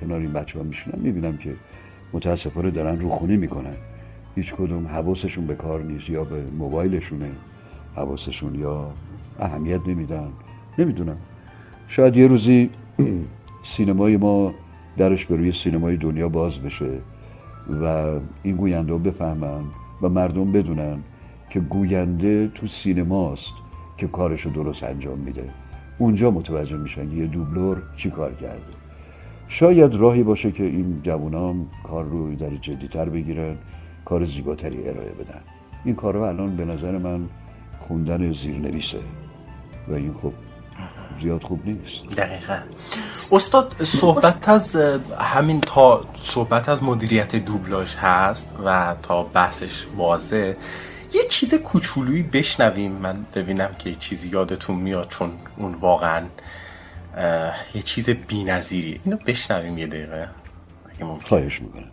کنار این بچه ها میشونم می‌بینم که متاسفانه دارن روخونی می‌کنن. هیچ کدوم حواسشون به کار نیست یا به موبایلشونه حواسشون یا اهمیت نمیدن. نمی‌دونم. شاید یه روزی سینمای ما درش به روی سینمای دنیا باز بشه و این گوینده بفهمن و مردم بدونن. که گوینده تو سینماست که کارشو درست انجام میده. اونجا متوجه میشن یه دوبلور چی کار کرده. شاید راهی باشه که این جوانام کار رو در جدیتر بگیرن کار زیباتری ارائه بدن. این کار الان به نظر من خوندن زیرنویسه. و این خب زیاد خوب نیست. دقیقا. استاد صحبت از همین تا صحبت از مدیریت دوبلاژ هست و تا بحثش واضح. یه چیز کوچولویی بشنویم. من ببینم که یه چیزی یادتون میاد چون اون واقعا یه چیز بی نظیری اینو بشنویم یه دقیقه. اگه ممکن. خواهش می‌کنم.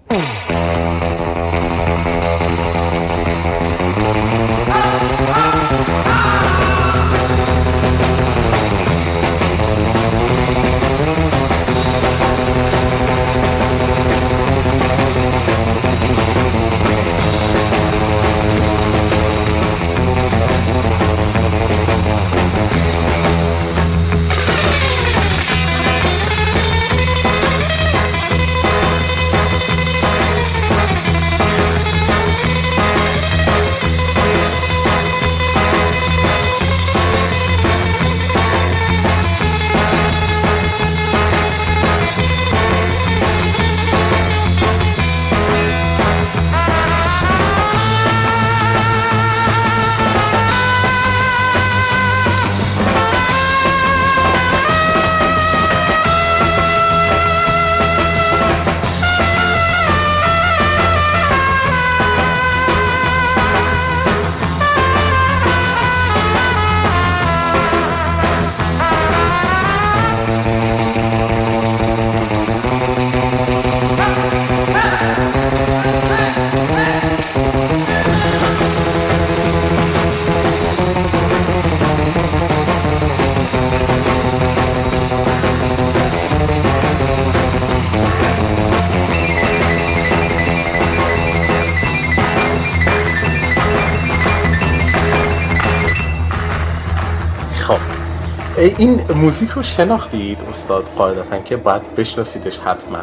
این موزیک رو شناختید استاد قاعدتا که باید بشناسیدش حتما.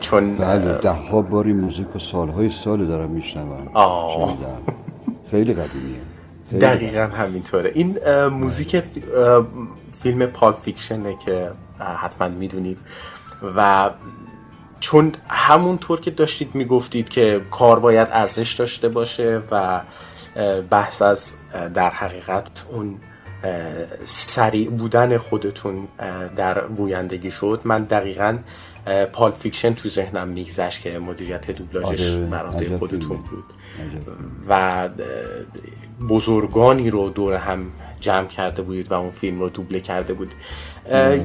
چون بله ده ها باری موزیک و سالهای سال دارم میشنوم. خیلی قدیمیه. خیلی دقیقا همینطوره. این موزیک اه، فیلم پاک فیکشنه که حتما می‌دونید. و چون همونطور که داشتید می‌گفتید که کار باید ارزش داشته باشه و بحث از در حقیقت اون سریع بودن خودتون در گویندگی شد. من دقیقا اه، Pulp Fiction تو ذهنم میگذشت که مدیریت دوبلاژش عجب خودتون. بود. و بزرگانی رو دور هم جمع کرده بودید و اون فیلم رو دوبله کرده بود.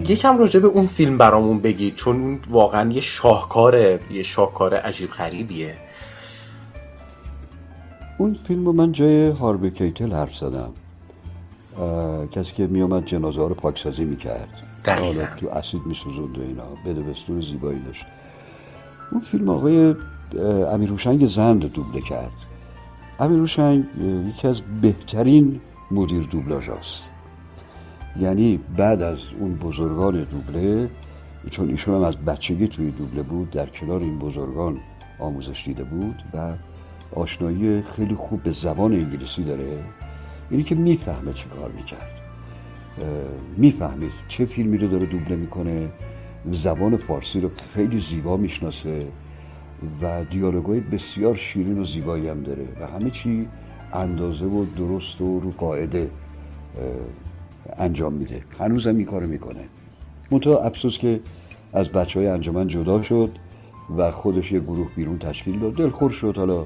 یکم راجع به اون فیلم برامون بگید چون واقعا یه شاهکاره یه شاهکار عجیب غریبیه. اون فیلم رو من جای هاربی کیتل حرف زدم. کسی که میومد جنازه ها رو پاکسازی می‌کرد. دقیقاً. حالا تو اسید میسوزوند و اینا بده بستور زیبایی داشت. اون فیلم آقای امیر هوشنگ زند دوبله کرد. امیر هوشنگ یکی از بهترین مدیر دوبلاژ است یعنی بعد از اون بزرگان دوبله چون ایشون هم از بچگی توی دوبله بود در کنار این بزرگان آموزش دیده بود و آشنایی خیلی خوب به زبان انگلیسی داره. یعنی که می‌فهمه چه کار می‌کرد. می‌فهمید چه فیلمی رو داره دوبله می‌کنه. زبان فارسی رو خیلی زیبا می‌شناسه و دیالوگای بسیار شیرین و زیبایی هم داره و همه چی اندازه و درست و رو قاعده انجام میده. هنوزم این کارو می‌کنه. منتها افسوس که از بچه های انجمن جدا شد و خودش یه گروه بیرون تشکیل داد. دلخور شد. حالا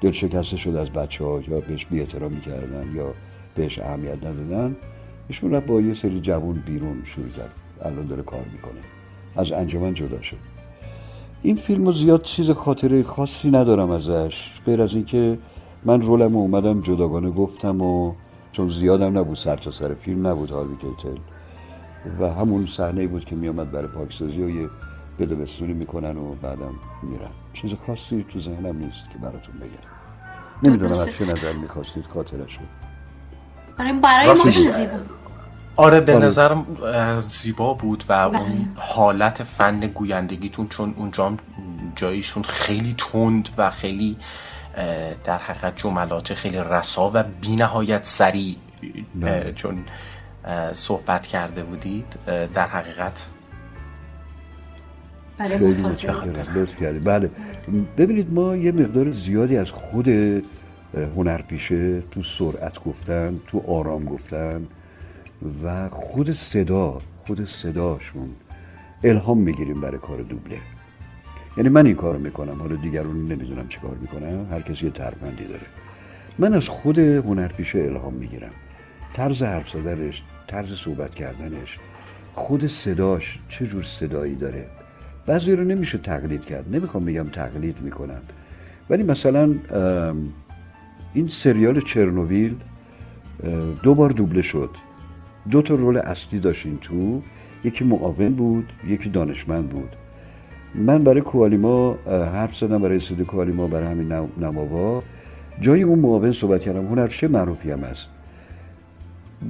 دل شکسته شد از بچه ها یا بهش بی احترامی کردن یا بهش اهمیت ندادن ایشون رفت با یه سری جوون بیرون شروع کرد. الان داره کار می‌کنه. از انجمن جدا شد. این فیلم رو زیاد چیز خاطره خاصی ندارم ازش غیر از اینکه من رولم رو اومدم جداگانه گفتم و چون زیادم نبود سر تا سر فیلم نبود هاروی کیتل. و همون صحنه بود که میامد برای پاکسازی و یه بدبستونی می‌کنن و بعدم میرن. چیز خاصی تو ذهنم نیست که براتون بگم. نمی‌دونم از چه نظر می‌خواستید خاطرش رو. برای برای ما زیبا. آره به آره. نظرم زیبا بود و بله. اون حالت فن گویندگیتون چون اونجا هم جایشون خیلی تند و خیلی در حقیقت جملات خیلی رسا و بی نهایت سریع اه، چون صحبت کرده بودید در حقیقت برای خیلی. متشکرم. لطف کردید بله. ببینید ما یه مقدار زیادی از خود هنرپیشه تو سرعت گفتن تو آرام گفتن و خود صدا خود صداشون الهام می‌گیریم برای کار دوبله. یعنی من این کارو می‌کنم. حالا دیگرون نمی‌دونم چه کار می‌کنم هر کسی یه ترفندی داره. من از خود هنرپیشه الهام می‌گیرم. طرز حرف زدنش طرز صحبت کردنش خود صداش چه جور صدایی داره؟ بعضی رو نمیشه تقلید کرد. نمی‌خوام بگم تقلید می‌کنم ولی مثلا این سریال چرنوویل دو بار دوبله شد. دو تا رول اصلی داشتین تو. یکی معاون بود یکی دانشمند بود. من برای کوالیما حرف زدم برای استودیو کوالیما برای همین نم- نماوا. جای اون معاون صحبت کردم. هنرپیشه معروفی هم هست.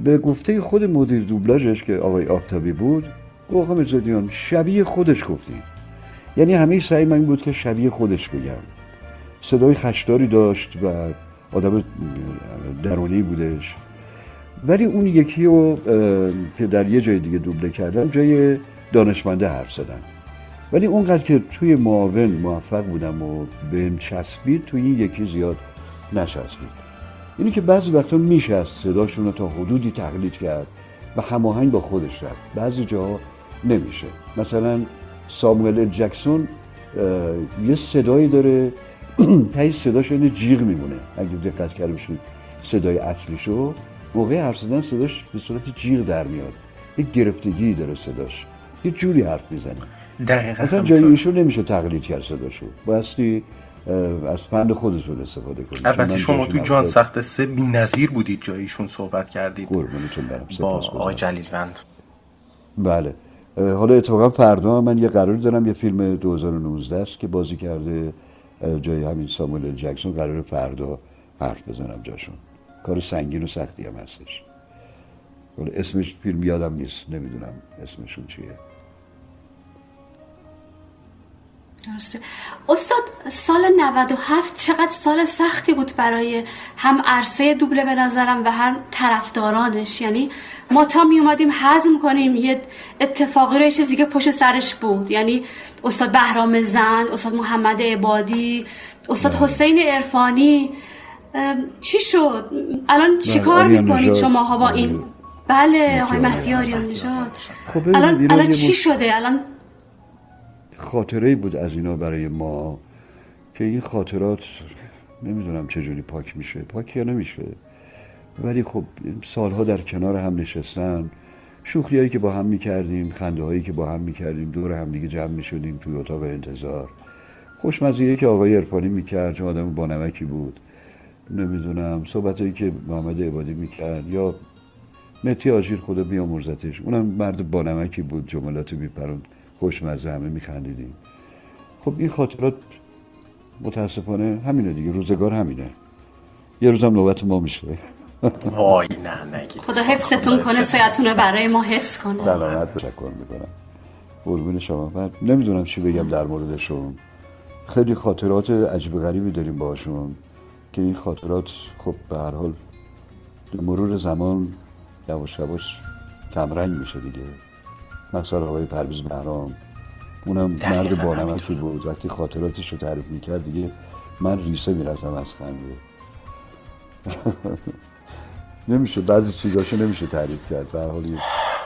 به گفته خود مدیر دوبلاژش که آقای آفتابی بود گفت آقا مزدیان شبیه خودش گفتیم یعنی همه سعی من بود که شبیه خودش بگم. صدای خشداری داشت و آدم درونی بودش. ولی اون یکی رو که در یه جای دیگه دوبله کردم جای دانشمنده حرف زدم ولی اونقدر که توی معاون موفق بودم و بهم چسبید توی این یکی زیاد نچسبید. اینی که بعضی وقتا میشه از صداشون رو تا حدودی تقلید کرد و هماهنگ با خودش رفت. بعضی جاها نمیشه. مثلا ساموئل جکسون یه صدایی داره تایی صداش اینه جیغ میمونه. اگه دقت کرده باشید صدای اصلیشو. موقع حرف زدن صداش به صورت جیغ در میاد. یه گرفتگی داره صداش. یه جوری حرف می‌زنه. دقیقا اصلا جای ایشون نمیشه تقلید کرد صداشو. بایستی از فن خودتون استفاده کنید. البته شما تو جان سخت سه بی نظیر بودید جاییشون صحبت کردید. با آقای جلیلوند. بله. حالا اتفاقا فردا من یه قراری دارم یه فیلم 2019 است که بازی کرده جای همین ساموئل جکسون. قرار فردا حرف بزنم جاشون. کار سنگین و سختی هم هستش. اسمش فیلم یادم نیست نمی‌دونم اسمشون چیه. درسته. استاد سال 97 چقدر سال سختی بود برای هم عرصه دوبله به نظرم و هم طرفدارانش. یعنی ما تا می اومدیم هضم کنیم یه اتفاقی رو یه چیز دیگه پشت سرش بود. یعنی استاد بهرام زند استاد محمد عبادی استاد حسین عرفانی. چی شد؟ الان چی بله، می‌کنید. شما با این؟ آره. بله آقای مهدی آریان نژاد. خب الان الان چی شده؟ الان خاطره بود از اینا برای ما که این خاطرات نمی‌دونم چجوری پاک میشه پاک یا نمیشه. ولی خب سالها در کنار هم نشستن. شوخی هایی که با هم می‌کردیم خنده هایی که با هم می‌کردیم دور هم دیگه جمع می‌شدیم توی اتاق انتظار. خوشمزه که آقای عرفانی می‌کرد چون آدم بانمکی بود. نمی‌دونم صحبت هایی که محمد عبادی می‌کرد یا متی آژیر خدا بیامرزتش. اونم مرد بانمکی بود جملات میپرون. خوشمزه همه میخندیدیم. خب این خاطرات متاسفانه همینه دیگه روزگار همینه. یه روزم نوبت ما میشه. وای نه نگید خدا حفظتون کنه سایتون رو برای ما حفظ کنه. سلامت تشکر می‌کنم. قربون شما. من نمی‌دونم چی بگم در موردشون. خیلی خاطرات عجیب غریبی داریم باشون که این خاطرات خب به هر حال به مرور زمان یواش یواش کمرنگ میشه دیگه. مثلا آقای پرویز بهرام اونم مرد بانمکی بود. وقتی خاطراتش رو تعریف می‌کرد دیگه من ریسه می‌رفتم از خنده. نمیشه بعضی چیزاشو نمیشه تعریف کرد. به حال یه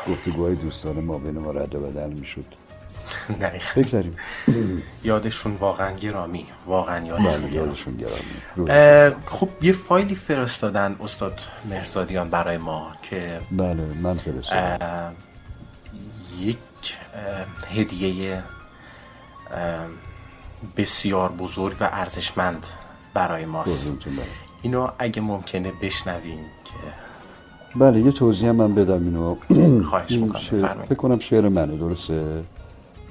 گفتگوهای دوستانه ما بین ما رد و بدل می‌شد. بگذاریم. یادشون واقعا گرامی. واقعا بله یادشون گرامی. یادشون گرامی خب یه فایلی فرستادن استاد مرزادیان برای ما که بله من فرستادم. یک هدیه بسیار بزرگ و ارزشمند برای ماست برم. اینو اگه ممکنه بشنویم که بله یه توضیح من بدم اینو خواهش می‌کنم، شعر- بفرمایید. فکر کنم شعر منه درسته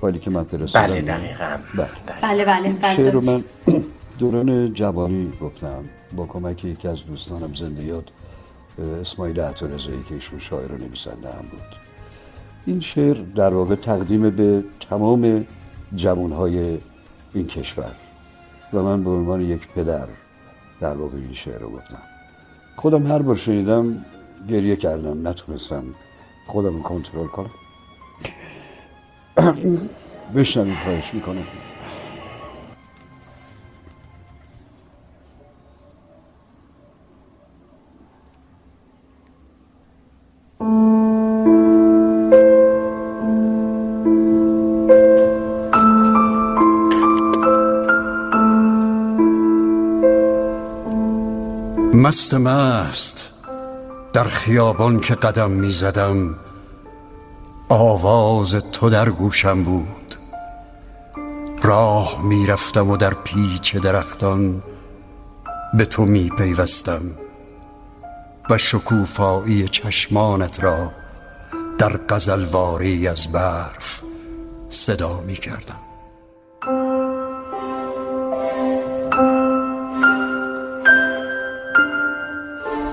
فایلی که من فرستادم بله دقیقا بله. بله بله بله شعر رو. من دوران جوانی گفتم با کمک یکی از دوستانم زنده یاد اه، اسماعیل عطارضایی که ایشون شاعر و نویسنده هم بود این شعر در واقع تقدیم به تمام جوانهای این کشور. و من به عنوان یک پدر در واقع این شعر رو گفتم. خودم هر بار شنیدم گریه کردم نتونستم خودم کنترل کنم. بشنوید خواهش می‌کنم. مست مست در خیابان که قدم می زدم آواز تو در گوشم بود. راه می رفتم و در پیچ درختان به تو می پیوستم و شکوفایی چشمانت را در غزلواری از برف صدا می کردم.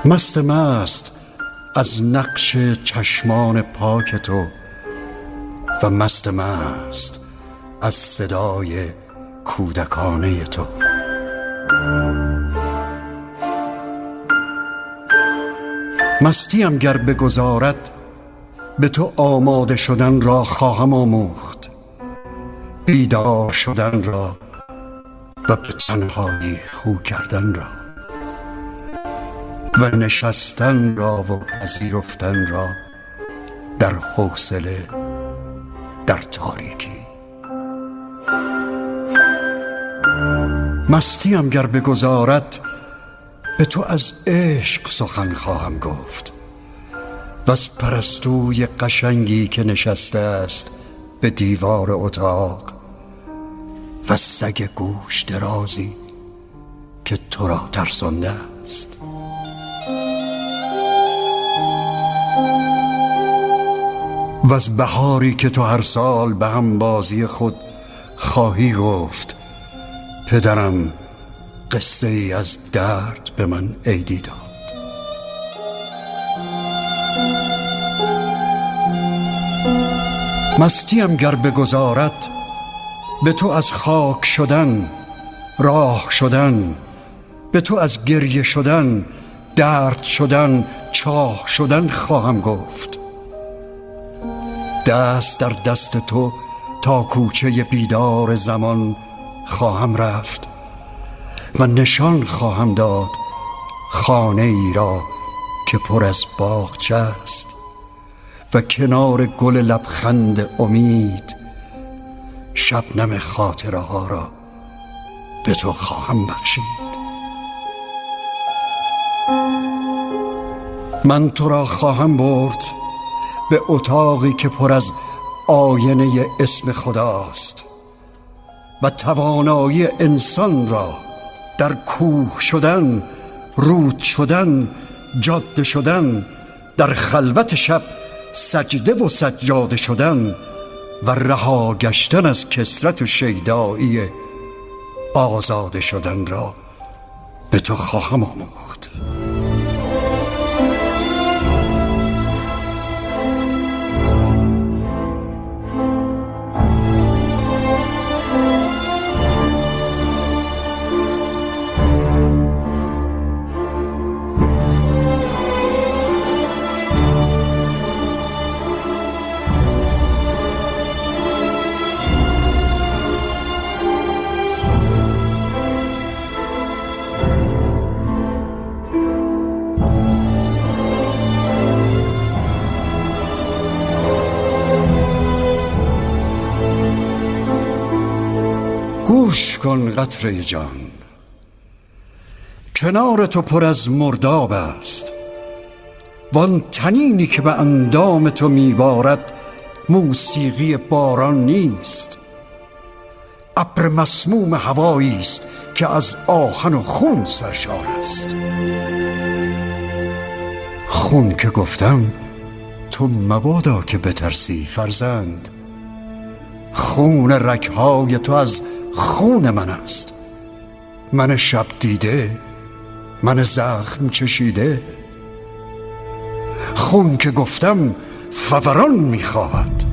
مست مست از نقش چشمان پاک تو و مست مست از صدای کودکانه تو. مستیم گر بگذارد به تو آماده شدن را خواهم آموخت. بیدار شدن را و به تنهایی خو کردن را. و نشستن را و پذیرفتن را در حوصله در تاریکی. مستیم گر بگذارد به تو از عشق سخن خواهم گفت. و از پرستوی قشنگی که نشسته است به دیوار اتاق و سگ گوش درازی که تو را ترسانده و از بهاری که تو هر سال به هم بازی خود خواهی گفت پدرم قصه ای از درد به من عیدی داد. مستیم گر بگذارد به تو از خاک شدن راه شدن به تو از گریه شدن درد شدن چاه شدن خواهم گفت. دست در دست تو تا کوچه بیدار زمان خواهم رفت و نشان خواهم داد خانه ای را که پر از باغچه است و کنار گل لبخند امید شبنم خاطره ها را به تو خواهم بخشید. من تو را خواهم برد به اتاقی که پر از آینه اسم خداست و توانایی انسان را در کوه شدن رود شدن جاده شدن در خلوت شب سجده و سجاده شدن و رها گشتن از کسرت و شیدایی آزاده شدن را به تو خواهم آموخت. کن قطره جان. کنار تو پر از مرداب است. وان تنینی که به اندام تو میبارد موسیقی باران نیست. ابر مسموم هوایی است که از آهن و خون سرشار است. خون که گفتم تو مبادا که بترسی فرزند. خون رکهای تو از خون من است. من شب دیده من زخم چشیده. خون که گفتم فوران می‌خواهد.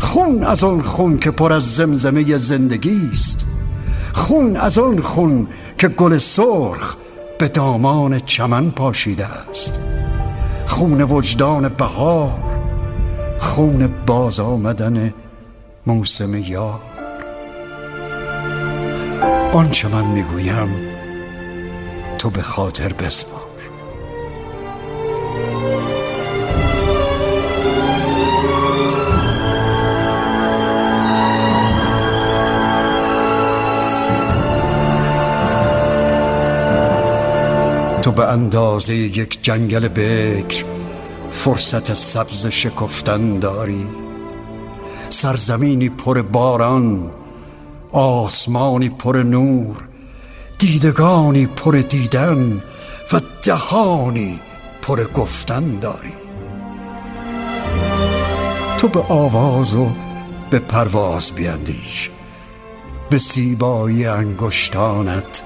خون از آن خون که پر از زمزمه زندگی است. خون از آن خون که گل سرخ به دامان چمن پاشیده است. خون وجدان بهار خون باز آمدن موسم یار. آنچه من می‌گویم تو به خاطر بسپار. تو به اندازه یک جنگل بکر فرصت سبز شکفتن داری. سرزمینی پر باران آسمانی پر نور دیدگانی پر دیدن و دهانی پر گفتن داری. تو به آواز و به پرواز بیندیش به زیبایی انگشتانت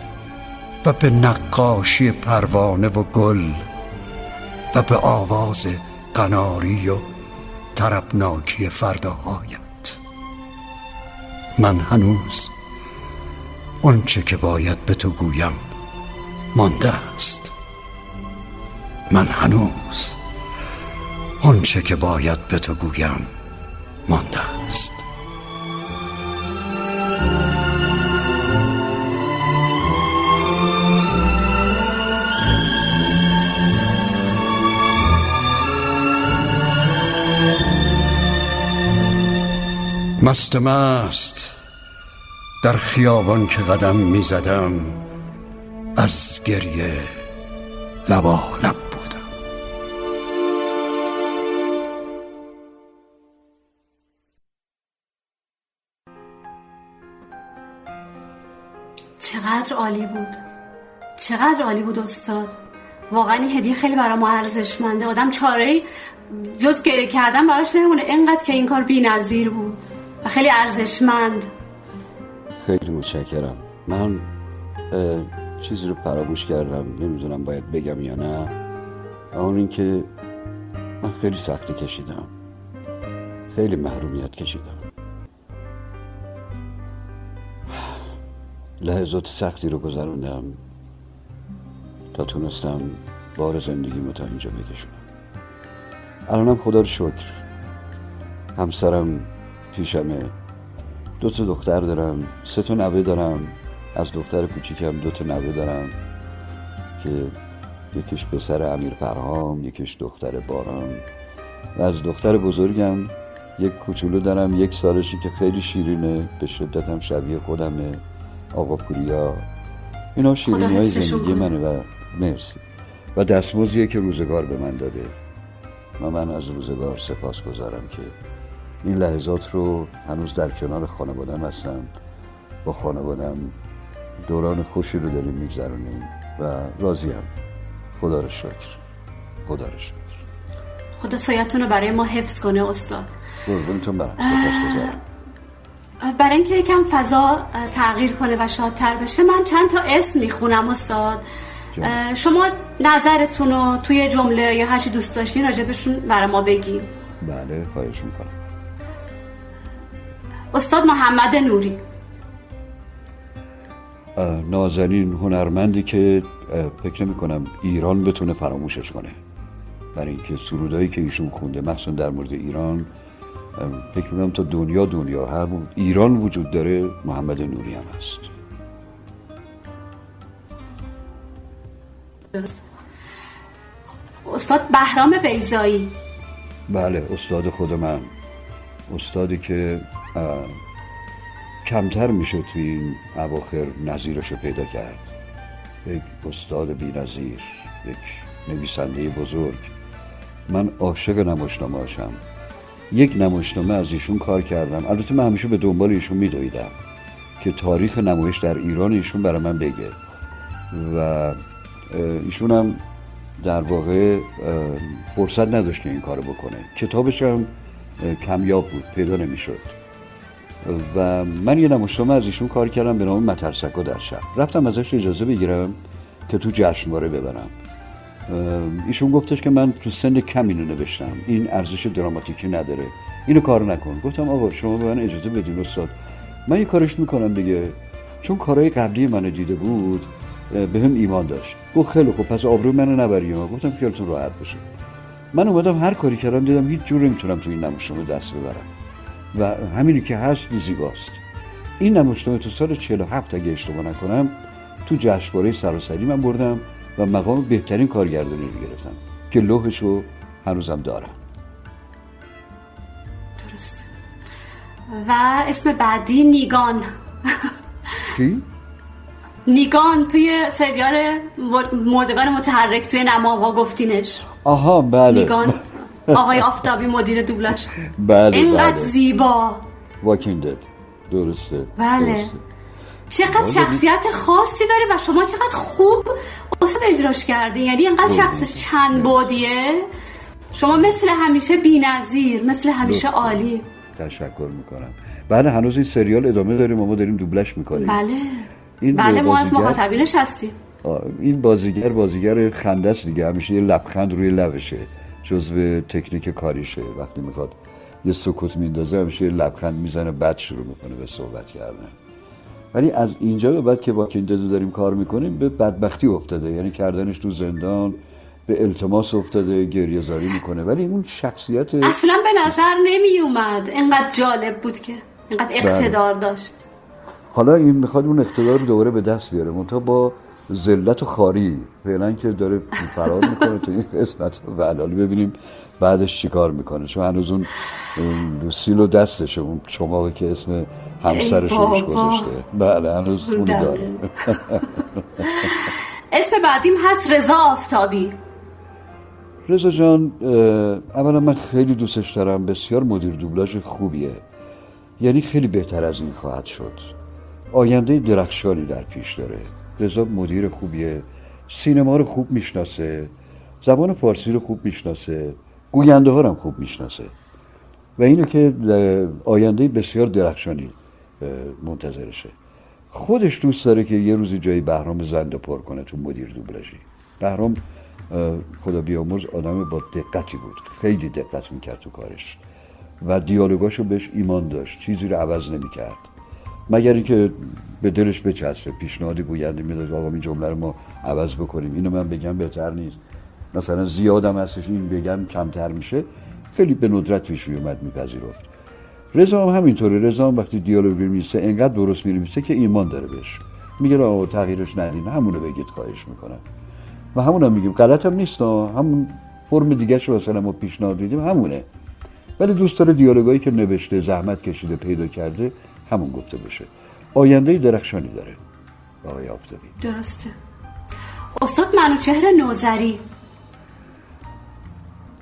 و به نقاشی پروانه و گل و به آواز قناری و طربناکی فرداهایت. من هنوز آنچه که باید به تو گویم مانده است. من هنوز آنچه که باید به تو گویم مانده است. مست مست در خیابان که قدم می زدم از گریه لبا لب بودم. چقدر عالی بود. چقدر عالی بود استاد. واقعا این هدیه خیلی برای ما ارزشمنده. آدم چاره جز گریه کردن براش نمونه. اینقدر که این کار بی نظیر بود. خیلی ارزشمند. خیلی متشکرم. من چیزی رو فراموش کردم. نمی‌دونم باید بگم یا نه. اون اینکه من خیلی سختی کشیدم. خیلی محرومیت کشیدم. لحظات سختی رو گذروندم تا تونستم بار زندگی تا اینجا بکشونم. الانم خدا رو شکر. همسرم پیشمه. دو تا دختر دارم سه تا نوه دارم. از دختر کوچیکم دو تا نوه دارم که یکیش پسر امیر پرهام یکیش دختر باران. و از دختر بزرگم یک کوچولو دارم یک سالشی که خیلی شیرینه به شدت هم شبیه خودمه آقا پوریا. اینا شیرینی های زندگی منه و مرسی. و دستموزیه که روزگار به من داده. و من از روزگار سپاس گذارم که این لحظات رو هنوز در کنار خانوادم هستم. با خانوادم دوران خوشی رو داریم میگذرونیم و راضیم خدا رو شکر. خدا رو شکر. خدا سایتون رو برای ما حفظ کنه استاد. قربونتون برم. برای اینکه یکم فضا تغییر کنه و شادتر بشه من چند تا اسم می‌خونم استاد. شما نظرتون رو توی جمله یا هرچی دوست داشتین راجبشون برای ما بگید بله خواهش می‌کنم. استاد محمد نوری. نازنین هنرمندی که فکر نمی کنم ایران بتونه فراموشش کنه. برای اینکه سرودایی که ایشون خونده مخصوصا در مورد ایران فکر کنم تا دنیا دنیا همون ایران وجود داره محمد نوری هم هست. استاد بهرام بیزایی بله استاد خود من. استادی که کمتر میشه توی این اواخر نظیرش رو پیدا کرد. یک استاد بی نظیر یک نویسنده بزرگ. من عاشق نمایشنامه هاشم. یک نمایشنامه از ایشون کار کردم. البته من همیشه به دنبال ایشون میدویدم که تاریخ نمایش در ایران ایشون برای من بگه. و ایشون هم در واقع فرصت نداشت که این کارو بکنه. کتابش هم کمیاب بود پیدا نمی‌شد. و من یه نمایشنامه از ایشون کار کردم به نام مترسکا در شب. رفتم ازش اجازه بگیرم که تو جشنواره ببرم. ایشون گفتش که من تو سن کم اینو نوشتم. این ارزش دراماتیکی نداره. اینو کار نکن. گفتم آقا شما به من اجازه بدین استاد. من یه کارش می‌کنم دیگه. چون کارهای قبلی منو دیده بود به هم ایمان داشت. گفت خیلی خوب پس آبرو منو نبری ها. گفتم خیالتون راحت باشه. من اومدم هر کاری کردم دیدم هیچ جور نمی‌تونم تو این نمایشنامه دست ببرم. و همینی که هست زیباست. این نمایشنامه تو سال 47 اگه اشتباه نکنم تو جشنواره سراسری من بردم و مقام بهترین کارگردانی رو گرفتم که لوحش رو هنوزم دارم. و اسم بعدی نیگان. کی؟ نیگان توی سریال مر- مردگان متحرک توی نماوا گفتینش. آها بله. نیگان آقای آفتابی مدیر دوبلاژ بله اینقدر بله زیبا. واکینگ دد درسته بله. درسته. چقدر بله. شخصیت خاصی داره و شما چقدر خوب استاد اجراش کرده یعنی اینقدر شخص چند بودیه. شما مثل همیشه بی‌نظیر مثل همیشه عالی. تشکر می‌کنم. بله هنوز این سریال ادامه داریم و ما داریم دوبلش می‌کنیم. بله. این بله ما از مخاطبینش هستیم. این بازیگر بازیگر خنده است دیگه. همیشه یه لبخند روی لبشه. جزو تکنیک کاریشه. وقتی می‌خواد یه سکوت میندازه همیشه یه لبخند می‌زنه بعد شروع می‌کنه به صحبت کردن. ولی از اینجا به بعد که با کینددو داریم کار می‌کنیم به بدبختی افتاده. یعنی کردنش تو زندان به التماس افتاده گریه زاری می‌کنه. ولی اون شخصیت اصلا به نظر نمی اومد اینقدر جالب بود که اینقدر بله. اقتدار داشت. حالا این می‌خواد اون اقتدار رو دوباره به دست بیاره. منتها با ذلت و خاری. فعلا که داره فرار می‌کنه تو این قسمت. و حالا ببینیم بعدش چیکار می‌کنه. چون هنوز اون اون لوسیل و دستشه اون چماقی که اسم همسرش روش. گذاشته. بله هنوز بله. داره. اسم بعدیم هست رضا آفتابی. رضا جان اولا من خیلی دوستش دارم. بسیار مدیر دوبلاژ خوبیه. یعنی خیلی بهتر از این خواهد شد. آینده درخشانی در پیش داره. رضا مدیر خوبیه. سینما رو خوب می‌شناسه. زبان فارسی رو خوب می‌شناسه. گوینده ها رو هم خوب می‌شناسه. و اینو که آینده بسیار درخشانی منتظرشه. خودش دوست داره که یه روزی جای بهرام زنده پر کنه تو مدیر دوبلاژی بهرام خدا بیامرز آدم با دقتی بود. خیلی دقت می‌کرد تو کارش. و دیالوگاشو بهش ایمان داشت. چیزی رو عوض نمی‌کرد. مگر اینکه به دلش بچسبه پیشنهادی گوینده می‌داد آقا این جمله رو ما عوض بکنیم. اینو من بگم بهتر نیست. مثلا زیادم هستش این بگم کمتر میشه. خیلی به ندرت پیش اومد میپذیرفت. رضا هم همینطوره. رضا هم وقتی دیالوگ میمیسه انقدر درست میمیسه که ایمان داره بهش. میگه آقا تغییرش ندین همونو بگید خواهش می‌کنم. و همون هم میگیم. غلط هم نیست. همون فرم دیگه شو مثلا ما پیشنهاد دیدیم همونه. ولی دوست داره دیالوگایی که نوشته زحمت کشیده پیدا کرده همون گفته بشه آینده درخشانی داره. آقای آفتابی. درسته. استاد منوچهر نوزری.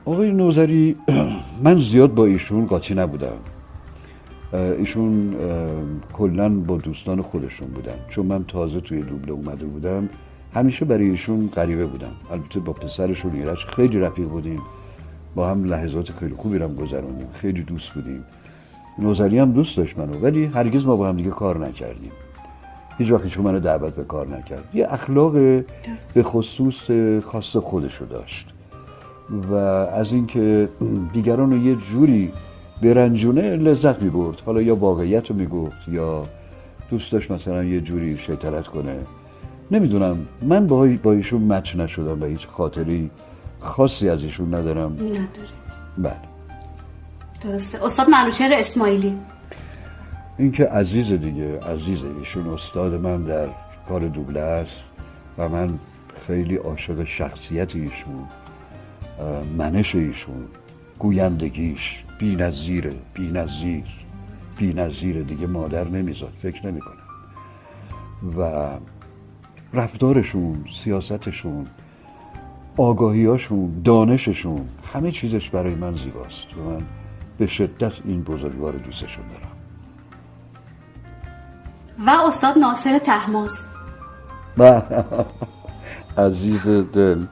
آقای نوزری من زیاد با ایشون قاطی نبودم. ایشون کلا با دوستان خودشون بودن. چون من تازه توی دوبله اومده بودم همیشه برای ایشون غریبه بودم. البته با پسرشون ایرج خیلی رفیق بودیم. با هم لحظات خیلی خوبی رو گذروندیم. خیلی دوست بودیم. نوزری هم دوست داشت منو ولی هرگز ما با هم دیگه کار نکردیم. هیچ وقت ایشون منو دعوت به کار نکرد. یه اخلاق به خصوص خاص خودشو داشت. و از اینکه دیگران رو یه جوری برنجونه لذت می برد حالا یا واقعیت رو می گفت یا دوست داشت مثلا یه جوری شیطنت کنه. نمی‌دونم. من با با ایشون مچ نشدم و هیچ خاطری خاصی از ایشون ندارم. نداره بله. استاد منوچهر اسماعیلی. اینکه عزیز دیگه عزیزه ایشون استاد من در کار دوبله است و من خیلی عاشق شخصیت ایشون منش ایشون گویندگیش بی نظیره بی نظیر بی نظیره دیگه مادر نمیذاد فکر نمی‌کنم. و رفتارشون سیاستشون آگاهیاشون دانششون همه چیزش برای من زیباست. و من به شدت این بزرگوار دوستشون دارم و استاد ناصر تحماس عزیز دل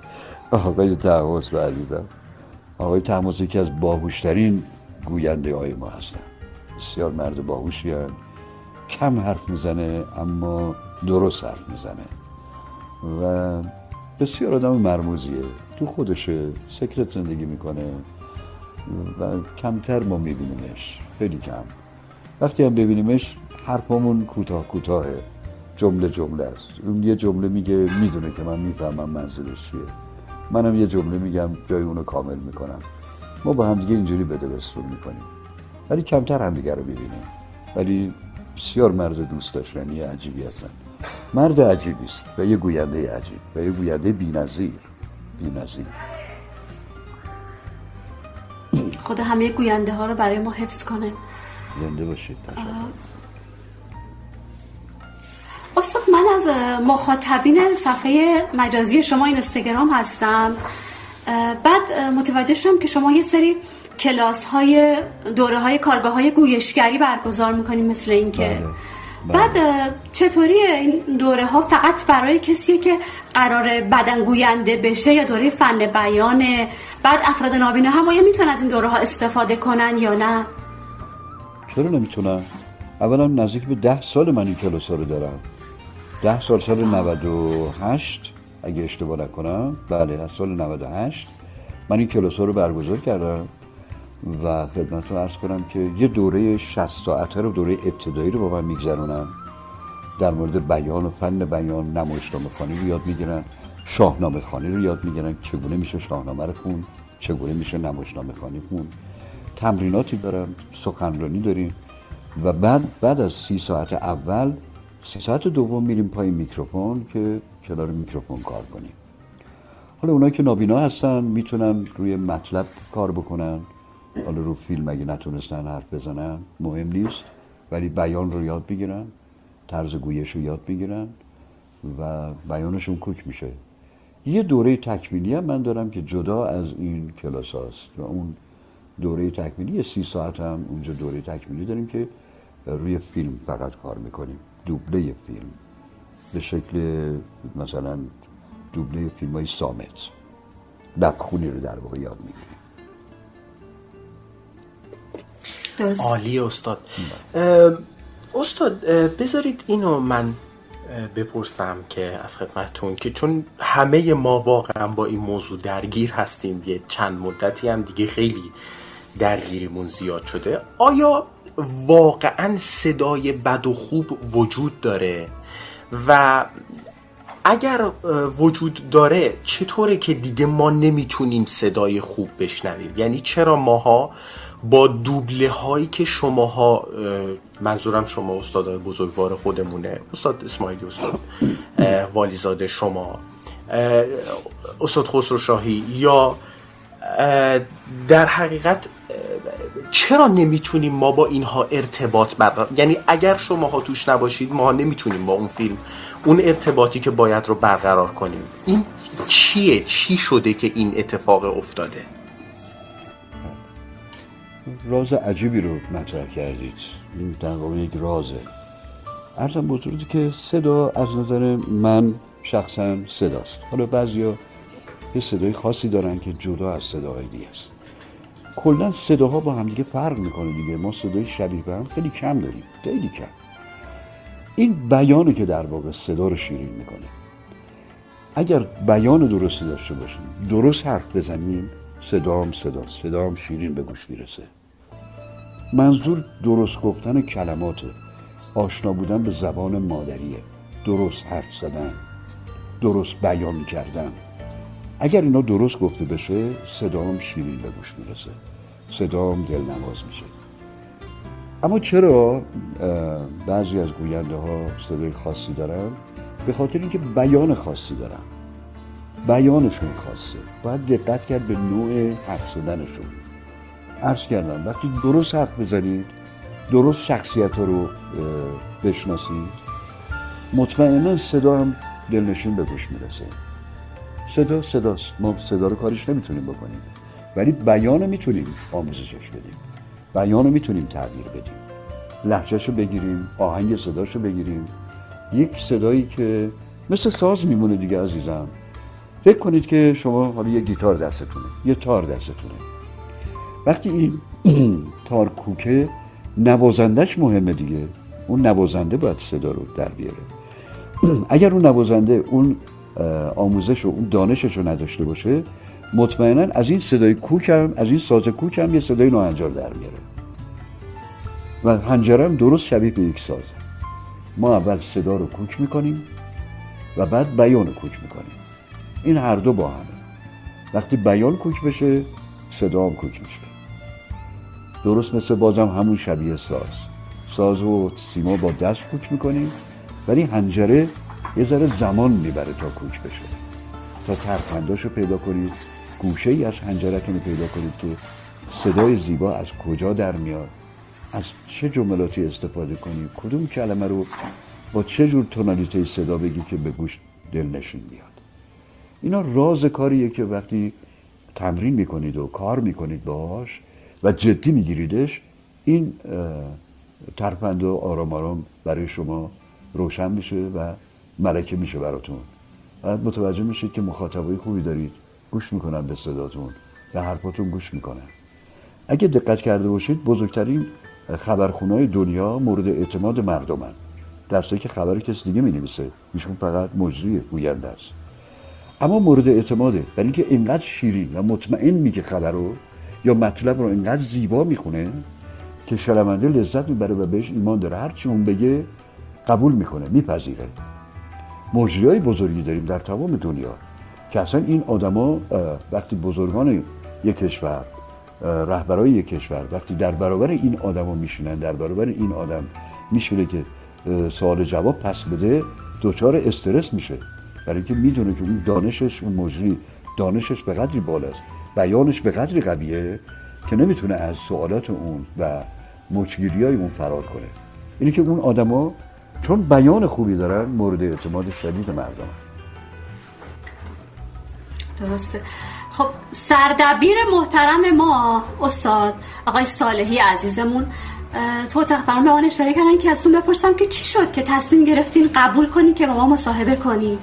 آقای تحماس و عزیزم آقای تحماس یکی از باهوشترین گوینده های ما هستن. بسیار مرد باهوشی هن. کم حرف می‌زنه اما درست حرف می‌زنه. و بسیار آدم مرموزیه. تو خودشه سکرت زندگی می‌کنه. و کمتر ما میبینیمش. خیلی کم. وقتی هم ببینیمش حرفمون کوتاه کوتاهه. جمله جمله است. اون یه جمله میگه می‌دونه که من می‌فهمم منظورش چیه. منم یه جمله میگم جای اونو کامل می‌کنم. ما با هم دیگه اینجوری بده بستون می‌کنیم. ولی کمتر هم دیگه رو ببینیم ولی بسیار مرد دوست داشتنی عجیبی هستن مرد عجیبی است و یه گوینده عجیب و یه گوینده بی‌نظیر. بی‌نظیر. خدا همه گوینده ها رو برای ما حفظ کنه. زنده باشید تشکر. استاد من از مخاطبین صفحه مجازی شما این اینستاگرام هستم. بعد متوجه شدم که شما یه سری کلاس های دوره های کارگاه های گویشگری برگزار می‌کنیم مثل این که بعد اه، چطوری این دوره ها فقط برای کسیه که قرار بدن گوینده بشه یا دوره فن بیانه بعد افراد نابینا هم آیا می‌تونن از این دوره ها استفاده کنن یا نه؟ چرا نمی‌تونم اولا نزدیک به ده سال من این کلاس رو دارم. ده سال سال 98 اگه اشتباه نکنم. بله از سال 98 من این کلاس رو برگزار کردم و خدمتتون ارز کنم که یه دوره 60 ساعته رو دوره ابتدایی رو با من میگذرونم. در مورد بیان و فن بیان نمایشنامه خانی رو یاد می‌گیرن. شاهنامه خانی رو یاد می‌گیرن. چگونه میشه شاهنامه رو خون چگونه میشه نمایشنامه خانی خون تمریناتی دارم سخنرانی داریم و بعد بعد از سی ساعت اول سی ساعت دوم میریم پای میکروفون که کنار میکروفون کار کنیم. حالا اونایی که نابینا هستن می‌تونن روی مطلب کار بکنن. حالا رو فیلم اگه نتونستن حرف بزنن مهم نیست ولی بیان رو یاد بگیرن طرز گویش رو یاد بگیرن و بیانشون کوک میشه. یه دوره تکمیلی هم من دارم که جدا از این کلاس هاست و اون دوره تکمیلی یه سی ساعت هم اونجا دوره تکمیلی داریم که روی فیلم فقط کار می‌کنیم دوبله فیلم. به شکل مثلا دوبله فیلم های سامت دبخونی رو در واقع یاد می‌گیریم. عالی استاد. اه، استاد بذارید اینو من بپرسم که از خدمتتون که چون همه ما واقعا با این موضوع درگیر هستیم یه چند مدتی هم دیگه خیلی درگیریمون زیاد شده آیا واقعا صدای بد و خوب وجود داره؟ و اگر وجود داره چطوره که دیگه ما نمی‌تونیم صدای خوب بشنویم؟ یعنی چرا ماها با دوبله هایی که شماها اه، منظورم شما استادای بزرگوار خودمونه استاد اسماعیلی استاد والیزاده شما استاد خسرو شاهی یا در حقیقت چرا نمی‌تونیم ما با اینها ارتباط برقرار یعنی اگر شماها توش نباشید ما نمی‌تونیم با اون فیلم اون ارتباطی که باید رو برقرار کنیم. این چیه؟ چی شده که این اتفاق افتاده؟ راز عجیبی رو مطرح کردید. این در واقع یک رازه. ارزم بزرگی که صدا از نظر من شخصا صداست. حالا بعضیا یه صدای خاصی دارن که جدا از صداهای دیگه است. کلا صداها با هم دیگه فرق می‌کنه دیگه. ما صدای شبیه به هم خیلی کم داریم. خیلی کم. این بیانو که در واقع صدا رو شیرین می‌کنه. اگر بیان درستی داشته باشیم درست حرف بزنیم صدام صدا صدام شیرین به گوش می‌رسه. منظور درست گفتن کلماته. آشنا بودن به زبان مادریه. درست حرف زدن. درست بیان کردن. اگر اینا درست گفته بشه صدام شیرین به گوش می‌رسه. صدام دلنواز میشه. اما چرا؟ بعضی از گوینده ها صدای خاصی دارن به خاطر اینکه بیان خاصی دارن. بیانشون خاصه. باید دقت کرد به نوع حرف زدنشون. عرض کردم وقتی درست حرف بزنید درست شخصیت رو بشناسید مطمئنا صدا هم دلنشین به گوش می‌رسه. صدا صداست. ما صدا رو کارش نمی‌تونیم بکنیم. ولی بیان رو می‌تونیم آموزشش بدیم. بیان رو می‌تونیم تغییر بدیم. لحجهشو بگیریم آهنگ صداشو بگیریم. یک صدایی که مثل ساز میمونه دیگه عزیزم. فکر کنید که شما حالا یه گیتار دستتونه یه تار دستتونه. وقتی این تار کوکه نوازندش مهمه دیگه. اون نوازنده باید صدا رو در بیاره. اگر اون نوازنده اون آموزش و اون دانشش رو نداشته باشه مطمئنا از این صدای کوک هم از این ساز کوک هم یه صدای ناهنجار در میاره. و هنجره هم درست شبیه به یک ساز. ما اول صدا رو کوک می‌کنیم و بعد بیان رو کوک می‌کنیم. این هر دو با همه. وقتی بیان کوک بشه صدا هم کوک میشه. درست مثل بازم همون شبیه ساز. ساز و سیما با دست کوک می‌کنیم ولی هنجره یه ذره زمان می‌بره تا کوک بشه. تا ترفنداشو پیدا کنید گوشه ای از هنجرتون رو پیدا کنید که صدای زیبا از کجا در میاد؟ از چه جملاتی استفاده کنید؟ کدوم کلمه رو با چه جور تونالیته صدا بگی که به گوش دلنشین بیاد اینا راز کاریه که وقتی تمرین می‌کنید و کار می‌کنید باهاش و جدی میگیریدش. این ترفند و آرام آرام برای شما روشن میشه و ملکه میشه براتون. و متوجه میشید که مخاطبای خوبی دارید. گوش می‌کنن به صداتون و حرفاتون گوش می‌کنن. اگه دقت کرده باشید بزرگترین خبرخونهای دنیا مورد اعتماد مردمن. در که خبر کسی دیگه می‌نویسه. ایشون فقط مجری گوینده است. اما مورد اعتماده. برای اینکه اینقدر شیرین و مطمئن میگه خبر رو یا مطلب رو اینقدر زیبا می‌خونه که شنونده لذت می‌بره و بهش ایمان داره. هرچی اون بگه قبول می‌کنه میپذیره. مجری های بزرگی داریم در تمام دنیا که اصلا این آدما وقتی بزرگان یک کشور رهبرای یک کشور وقتی در برابر این آدما میشینن در برابر این آدم میشونه که سوال جواب پس بده دچار استرس میشه. برای اینکه می‌دونه که اون دانشش اون مجری دانشش به قدری بالاست. بیانش به قدری قویه که نمی‌تونه از سوالات اون و مچگیری های اون فرار کنه. اینه که اون آدما چون بیان خوبی دارن مورد اعتماد شدید مردم. درسته. خب سردبیر محترم ما استاد آقای صالحی عزیزمون تو اتاق من اشاره کردن که ازتون بپرسم که چی شد که تصمیم گرفتین قبول کنی که با ما مصاحبه کنی؟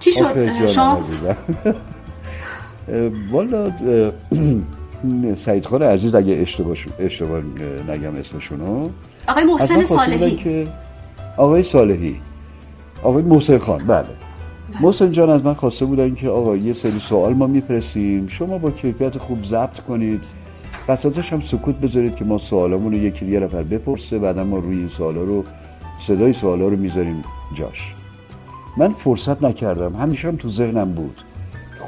چی شد؟ شما والا سعید خان عزیز اگه اشتباه, اشتباه نگم اسمشونو. آقای محسن صالحی. آقای صالحی. آقای محسن خان بله. محسن جان از من خواسته بودن که آقا یه سری سوال ما می‌پرسیم. شما با کیفیت خوب ضبط کنید. قصدش هم سکوت بذارید که ما سوالامون رو یکی یه نفر بپرسه بعدا ما روی این سوالا رو صدای سوالا رو می‌ذاریم جاش. من فرصت نکردم. همیشه هم تو ذهنم بود.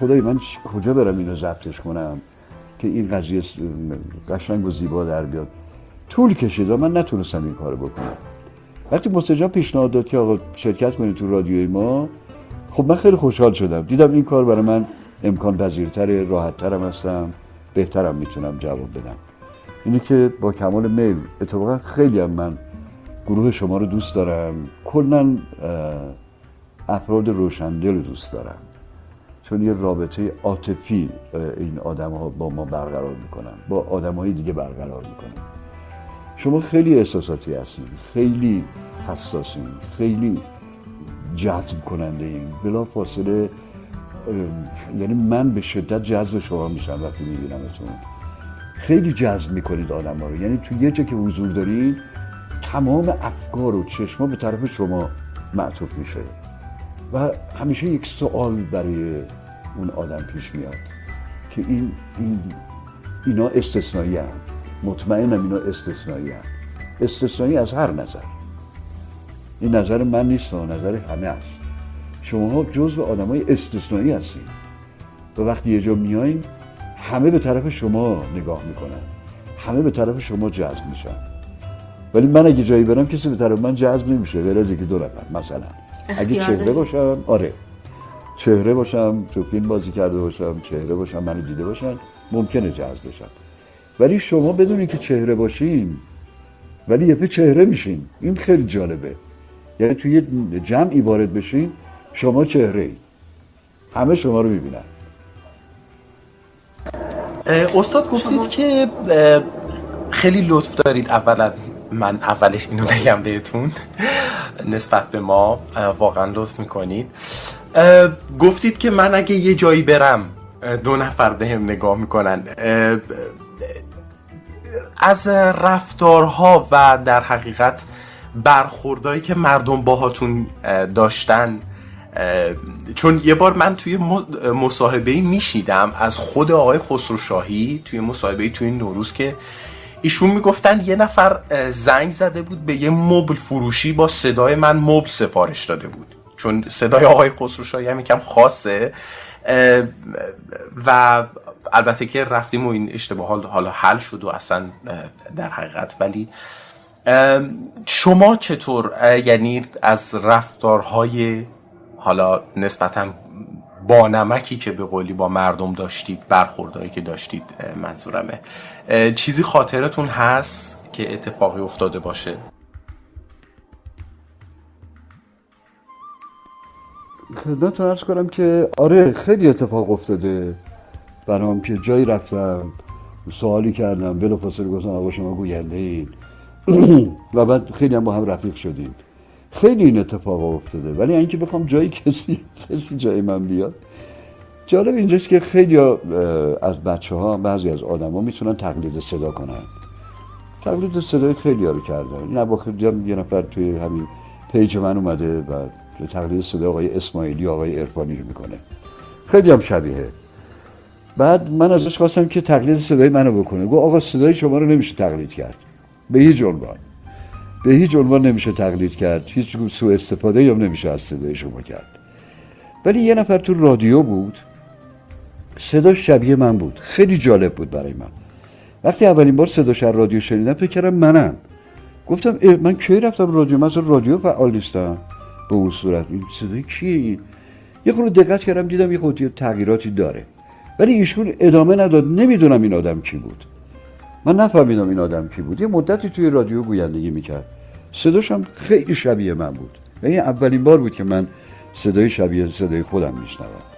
خدای من کجا برم اینو ضبطش کنم که این قضیه قشنگ و زیبا در بیاد؟ طول کشید و من نتونستم این کارو بکنم. وقتی مستجاب پیشنهاد داد که آقا شرکت کنید تو رادیوی ما خب من خیلی خوشحال شدم. دیدم این کار برای من امکان پذیرتر راحت ترم هستم بهترم می‌تونم جواب بدم. اینه که با کمال میل اتفاقا خیلی هم من گروه شما رو دوست دارم. کلا افراد روشندل رو دوست دارم. چون یه رابطه عاطفی این آدم ها با ما برقرار می‌کنن با آدم های دیگه برقرار می‌کنن. شما خیلی احساساتی هستید خیلی حساسین خیلی جذب کننده این بلا فاصله یعنی من به شدت جذب شما میشم وقتی میبینمتون خیلی جذب می‌کنید آدم ها رو. یعنی تو یه جا که حضور دارید تمام افکار و چشما به طرف شما معطوف میشه. و همیشه یک سوال برای اون آدم پیش میاد که این, این اینا استثنایی هم مطمئنم اینا استثنایی هم استثنایی از هر نظر. این نظر من نیست و نظر همه است. شما ها جزو آدم های استثنایی هستید. و وقتی یه جا میاییم همه به طرف شما نگاه می‌کنن. همه به طرف شما جذب میشن. ولی من اگه جایی برم کسی به طرف من جذب نمیشه. غیر از یکی دو نفر مثلا. اگه چهره باشم آره. چهره باشم تو فیلم بازی کرده باشم چهره باشم منو دیده باشن ممکنه جذب بشم ولی شما بدونید که چهره باشین ولی یه چهره میشین. این خیلی جالبه. یعنی توی یه جمعی وارد بشین شما چهره ای همه شما رو می‌بینن. استاد گفتید که خیلی لطف دارید اولا. من اولش اینو بگم بهتون. نسبت به ما واقعا لطف می‌کنید. گفتید که من اگه یه جایی برم دو نفر به هم نگاه می‌کنن. از رفتارها و در حقیقت برخوردهایی که مردم باهاتون اه، داشتن چون یه بار من توی مصاحبه میشیدم از خود آقای خسرو شاهی توی مصاحبه توی نوروز که ایشون می‌گفتن یه نفر زنگ زده بود به یه مبل فروشی با صدای من مبل سفارش داده بود. چون صدای آقای خسرو شاهی هم یکم خاصه. و البته که رفتیم و این اشتباه حال- حالا حل شد و اصلا در حقیقت. ولی شما چطور یعنی از رفتارهای حالا نسبتا با نمکی که به قولی با مردم داشتید برخوردهایی که داشتید منظورمه چیزی خاطرتون هست که اتفاقی افتاده باشه؟ خدمت عرض کنم که آره خیلی اتفاق افتاده برام که جایی رفتم سوالی کردم بلافاصله گفتم آقا شما گوینده این و بعد خیلی هم با هم رفیق شدیم. خیلی این اتفاق افتاده ولی اینکه بخوام جایی کسی کسی جای من بیاد جالب اینجاست که خیلی از بچه ها بعضی از آدم ها می‌تونن تقلید صدا کنن. تقلید صدای خیلی ها رو کردن. با خیلی هم یه نفر توی همین پیج من اومده و تقلید صدای آقای اسماعیلی آقای ارفانی رو می‌کنه. خیلی هم شبیه. بعد من ازش خواستم که تقلید صدای منو بکنه. گفت آقا صدای شما رو نمیشه تقلید کرد. به هیچ عنوان. به هیچ عنوان نمیشه تقلید کرد. هیچ سوء استفاده هم نمیشه از صدای شما کرد. ولی یه نفر تو رادیو بود. صدا شبیه من بود. خیلی جالب بود برای من. وقتی اولین بار صداش از رادیو شنیدم فکر کردم منم. گفتم من کی رفتم رادیو؟ من رادیو فعال نیستم. به اون صورت. این صدای کیه این یه خورده دقت کردم دیدم یه خورده تغییراتی داره. ولی ایشون ادامه نداد. نمی‌دونم این آدم کی بود. من نفهمیدم این آدم کی بود. یه مدتی توی رادیو گویندگی می‌کرد. صداش هم خیلی شبیه من بود. و این اولین بار بود که من صدای شبیه صدای خودم میشنوم.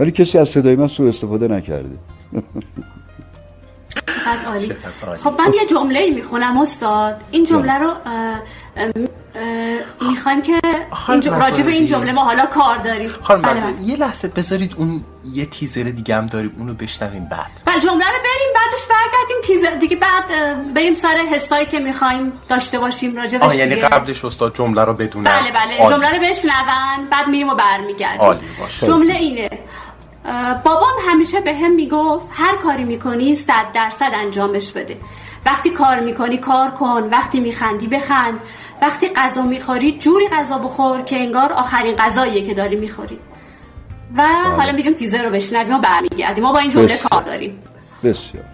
ولی کسی از صدای من سوء استفاده نکرده. عالی. خب من یه جمله می‌خونم استاد. این جمله. رو می‌خوایم که این به این جمله ما حالا کار داریم. خانم بله، بله. یه لحظه بذارید اون یه تیزر دیگه هم داریم اونو بشنویم بعد. بله جمله رو بریم بعدش برگردیم. تیزر دیگه بعد بریم سر حسایی که می‌خوایم داشته باشیم راجع آه یعنی. قبلش استاد جمله رو بدونم بله بله. جمله رو بشنون بعد میریم و برمیگردیم. جمله اینه. بابام همیشه به هم می‌گفت هر کاری می‌کنی صد درصد انجامش بده. وقتی کار می‌کنی کار کن وقتی میخندی بخند. وقتی غذا می‌خوری جوری غذا بخور که انگار آخرین غذاییه که داری می‌خوری. و حالا میریم تیزر رو بشنویم و برمیگردیم. ما با این جمله. کار داریم. بسیار.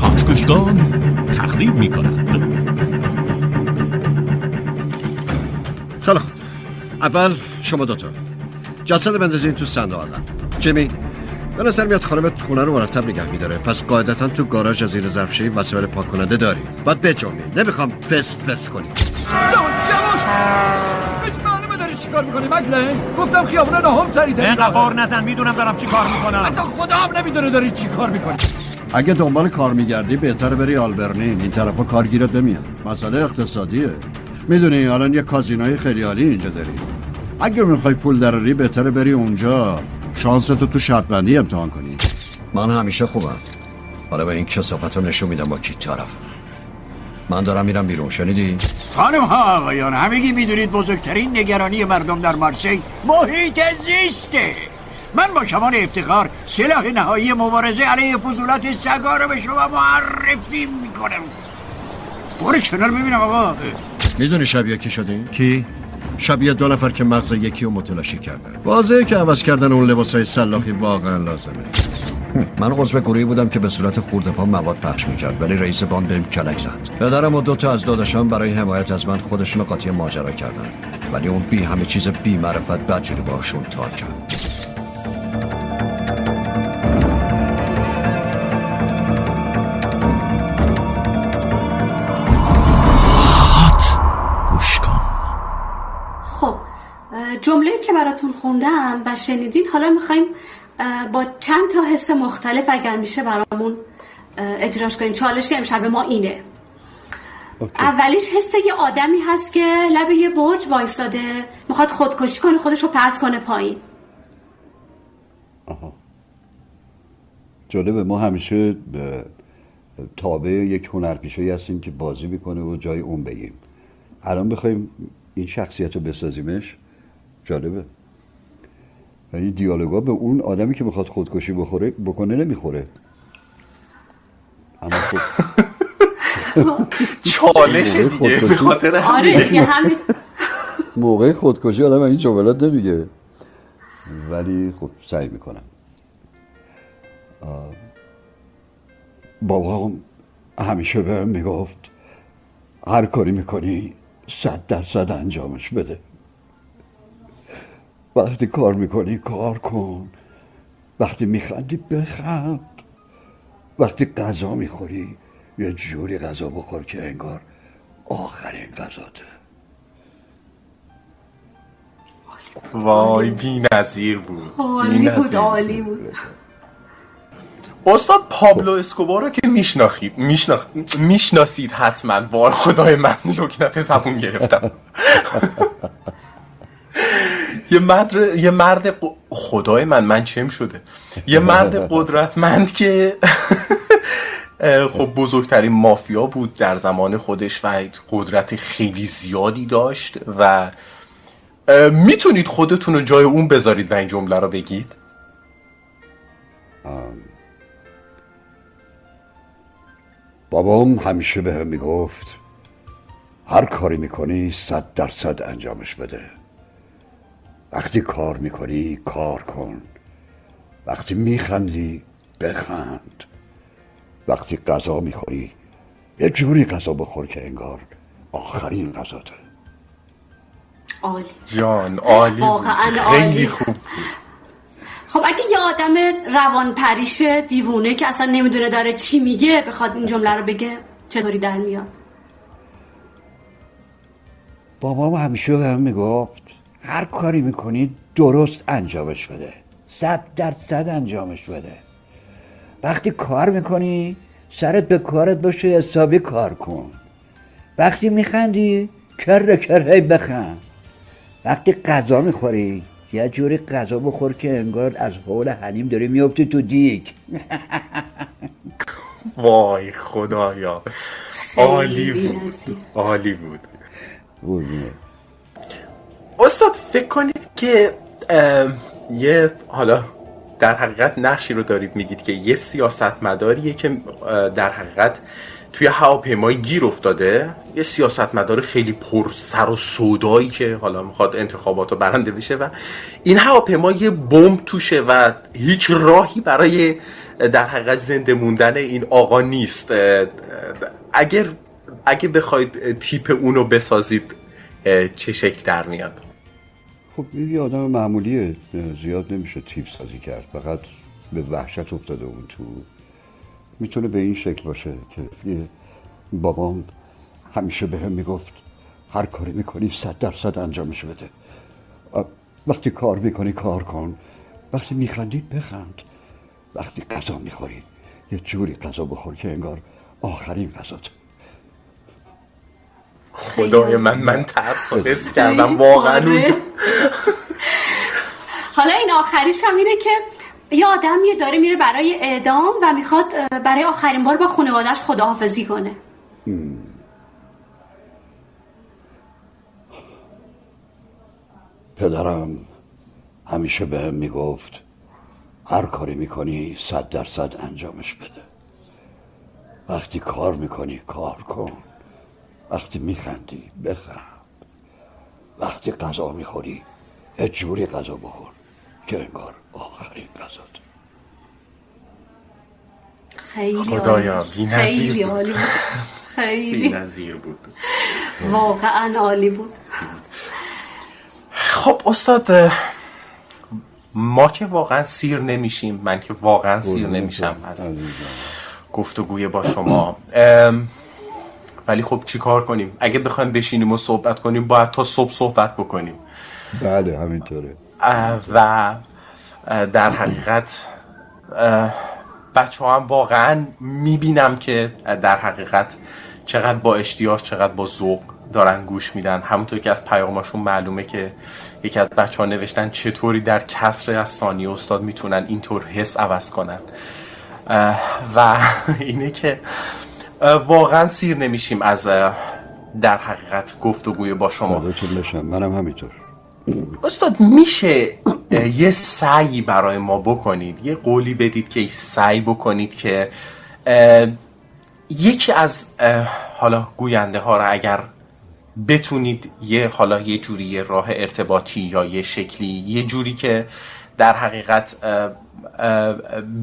هاتگوشگان تقدیم می خیلی خوب اول شما دوتا. جسد بندازین تو صندوق عقب جیمی به نظر میاد خانمت خونه رو مرتب نگه میداره. پس قاعدتا تو گاراژ از زیر ظرفشویی وسایل پاک کننده داری باید بجنبی نمی‌خوام فس فس کنی. چیکار می‌کنی مگلن گفتم خیابون نهم سریع اینقدر قور نزن می‌دونم دارم چی کار می‌کنم. حتی خدا هم نمی‌دونه داری چی کار می‌کنی. اگه دنبال کار میگردی بهتر بری آلبرنین. این طرفا کارگیرت نمیاد. مسئله اقتصادیه. می‌دونی الان یه کازینوی خیلی عالی اینجا داری. اگه می‌خوای پول دراری بهتره بری اونجا. شانستو تو شرط بندی امتحان کنی. من همیشه خوبم. حالا به این کسافت رو نشون میدم با کی طرف. من دارم میرم بیرون شنیدی؟ خانم ها آقایان همگی می‌دونید بزرگترین نگرانی مردم در مارسی محیط زیسته. من با کمان افتخار سلاح نهایی مبارزه علیه فضولات سگا رو به شما معرفی می‌کنم. برو کنار ببینم آقا. می‌دونی شبیه کی شدی؟ کی؟ شبیه دو نفر که مغز یکی رو متلاشی کردن. واضحه که عوض کردن اون لباسای سلاخی واقعا لازمه. من عضو گروهی بودم که به صورت خورده پا مواد پخش می‌کرد ولی رئیس باند بهم کلک زد. پدرم و دوتا از داداشان برای حمایت از من خودشون قاطی ماجرا کردن. ولی اون بی همه چیز بی معرفت بدجوری باشون تا کرد. جمله که براتون خوندم و شنیدین حالا می‌خوایم با چند تا حس مختلف اگر میشه برامون اجراش کنیم. چالش امشب ما اینه. اولیش حس یه آدمی هست که لب یه برج وایستاده می‌خواد خودکشی کنه خودش رو پرت کنه پایین. جالبه ما همیشه به تابع یک هنرپیشه‌ای هستیم که بازی می‌کنه و جای اون بگیم. الان بخوایم این شخصیت رو بسازیمش. جالبه. یعنی دیالوگا به اون آدمی که می‌خواد خودکشی بخوره بکنه نمی‌خوره. اما خب چالش موقع دیگه خودکشی- به خاطر آره همین. موقع خودکشی آدم این جملات نمیگه. ولی خب سعی می‌کنم. بابام همیشه بهم می‌گفت هر کاری می‌کنی صد درصد انجامش بده. وقتی کار می‌کنی کار کن. وقتی میخندی بخند. وقتی غذا می‌خوری یه جوری غذا بخور که انگار آخرین غذاته. وای بی نظیر بود. عالی بود عالی بود. استاد پابلو اسکوبار رو که میشناخید میشناخ... می‌شناسید حتما. وای خدای من لکنت زبون گرفتم. یه مرد یه مرد خدای من من چم شده؟ یه مرد قدرتمند که خب بزرگترین مافیا بود در زمان خودش و قدرت خیلی زیادی داشت و می‌تونید خودتون رو جای اون بذارید و این جمله رو بگید؟ بابام همیشه به هم می‌گفت هر کاری می‌کنی صد درصد انجامش بده. وقتی کار می‌کنی کار کن. وقتی میخندی بخند. وقتی غذا می‌خوری یه جوری غذا بخور که انگار آخرین غذاته. عالی. جان عالی. خیلی خوب خب اگه یه آدم روان پریش دیوونه که اصلا نمی‌دونه داره چی میگه بخواد این جمله رو بگه چطوری در میاد؟ بابام همیشه به هم می‌گفت هر کاری می‌کنی درست انجامش بده. صد درصد انجامش بده. وقتی کار می‌کنی سرت به کارت باشه حسابی کار کن. وقتی میخندی کر کر هی بخند. وقتی غذا می‌خوری یه جوری غذا بخور که انگار از حول حلیم داری میفتی تو دیگ. وای خدایا. عالی بود. عالی بود. استاد فکر کنید که یه حالا در حقیقت نقشی رو دارید میگید که یه سیاستمداریه که در حقیقت توی هواپیمای گیر افتاده. یه سیاستمدار خیلی پر سر و سودایی که حالا می‌خواد انتخابات رو برنده بشه و این هواپیما یه بمب توشه و هیچ راهی برای در حقیقت زنده موندن این آقا نیست. اگر اگه بخواید تیپ اونو بسازید چه شکل در میاد؟ خب این یه آدم معمولیه زیاد نمیشه تیپ سازی کرد. فقط به وحشت افتاده اون تو. می‌تونه به این شکل باشه که بابام همیشه به هم می‌گفت هر کاری می‌کنی صد درصد انجامش بده. وقتی کار می‌کنی کار کن. وقتی میخندی بخند. وقتی غذا می‌خوری یه جوری غذا بخور که انگار آخرین غذاته. خدای من من ترس رو حس کردم واقعا حالا این آخریش هم اینه که یه آدمیه داره میره برای اعدام و می‌خواد برای آخرین بار با خانوادهش خداحافظی کنه. پدرم همیشه به هم می‌گفت هر کاری می‌کنی صد درصد انجامش بده. وقتی کار می‌کنی کار کن. وقتی میخندی بخند. وقتی غذا می‌خوری یه جوری غذا بخور که انگار آخرین غذات. خیلی خدایا،. بی‌نظیر خیلی بود. عالی. بود. خیلی. بی نظیر بود. واقعا عالی بود. خب استاد ما که واقعا سیر نمیشیم من که واقعا سیر نمیشم از گفتگوی با شما. ولی خب چی کار کنیم؟ اگه بخوایم بشینیم و صحبت کنیم باید تا صبح صحبت بکنیم. بله همینطوره. و در حقیقت بچه هم واقعا می‌بینم که در حقیقت چقدر با اشتیاق چقدر با ذوق دارن گوش میدن. همونطور که از پیاماشون معلومه که یکی از بچه ها نوشتن چطوری در کسر از ثانیه استاد می‌تونن اینطور حس عوض کنن. و اینه که واقعا سیر نمیشیم از در حقیقت گفتگوی با شما. منم همینطور. استاد میشه یه سعی برای ما بکنید. یه قولی بدید که سعی بکنید که یکی از حالا گوینده ها را اگر بتونید یه حالا یه جوری یه راه ارتباطی یا یه شکلی یه جوری که در حقیقت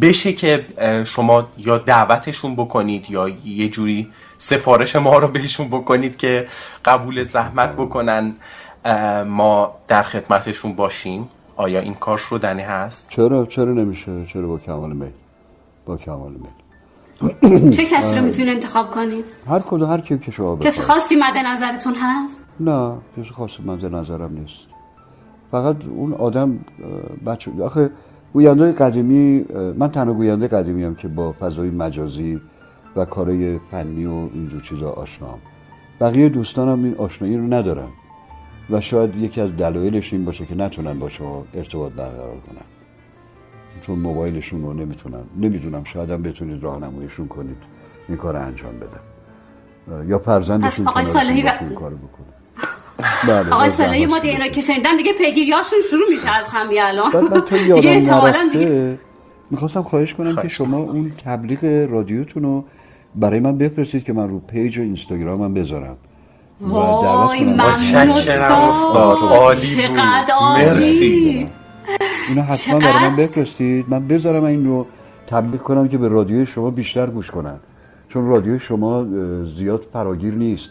بشه که شما یا دعوتشون بکنید یا یه جوری سفارش ما رو بهشون بکنید که قبول زحمت بکنن ما در خدمتشون باشیم. آیا این کار شدنی هست؟ چرا چرا نمیشه؟ چرا با کمال میل؟ با کمال میل. چه کسی رو می‌تونید انتخاب کنید؟ هر کدوم هر کی که شما کسی بخواید. خاصی مد نظرتون هست؟ نه کسی خاص منظر نظرم نیست. فقط اون آدم بچه آخه گوینده قدیمی من تنها گوینده قدیمی هم که با فضای مجازی و کارهای فنی و اینجور چیزا آشنام. بقیه دوستانم این آشنایی رو ندارن و شاید یکی از دلایلش این باشه که نتونن با شما ارتباط برقرار کنن. چون موبایلشون رو نمی‌تونن. نمی‌دونم شاید هم بتونید راهنماییشون کنید این کار انجام بدن. یا فرزندشون کنارشون این کارو بکنه بله آقای باز صالحی ما زحمت دیگه اینا که شنیدن دیگه پیگیریاشون شروع میشه از همین الان. من تا دیگه یادم نرفته می‌خواستم خواهش کنم که شما اون تبلیغ رادیوتون رو برای من بفرستید که من رو پیج اینستاگرامم بذارم. و دعوت وای ممنون. استاد عالی بود. مرسی. اینو حتما؟ برای من بفرستید. من بذارم این رو تبلیغ کنم که به رادیوی شما بیشتر گوش کنن. چون رادیوی شما زیاد فراگیر نیست.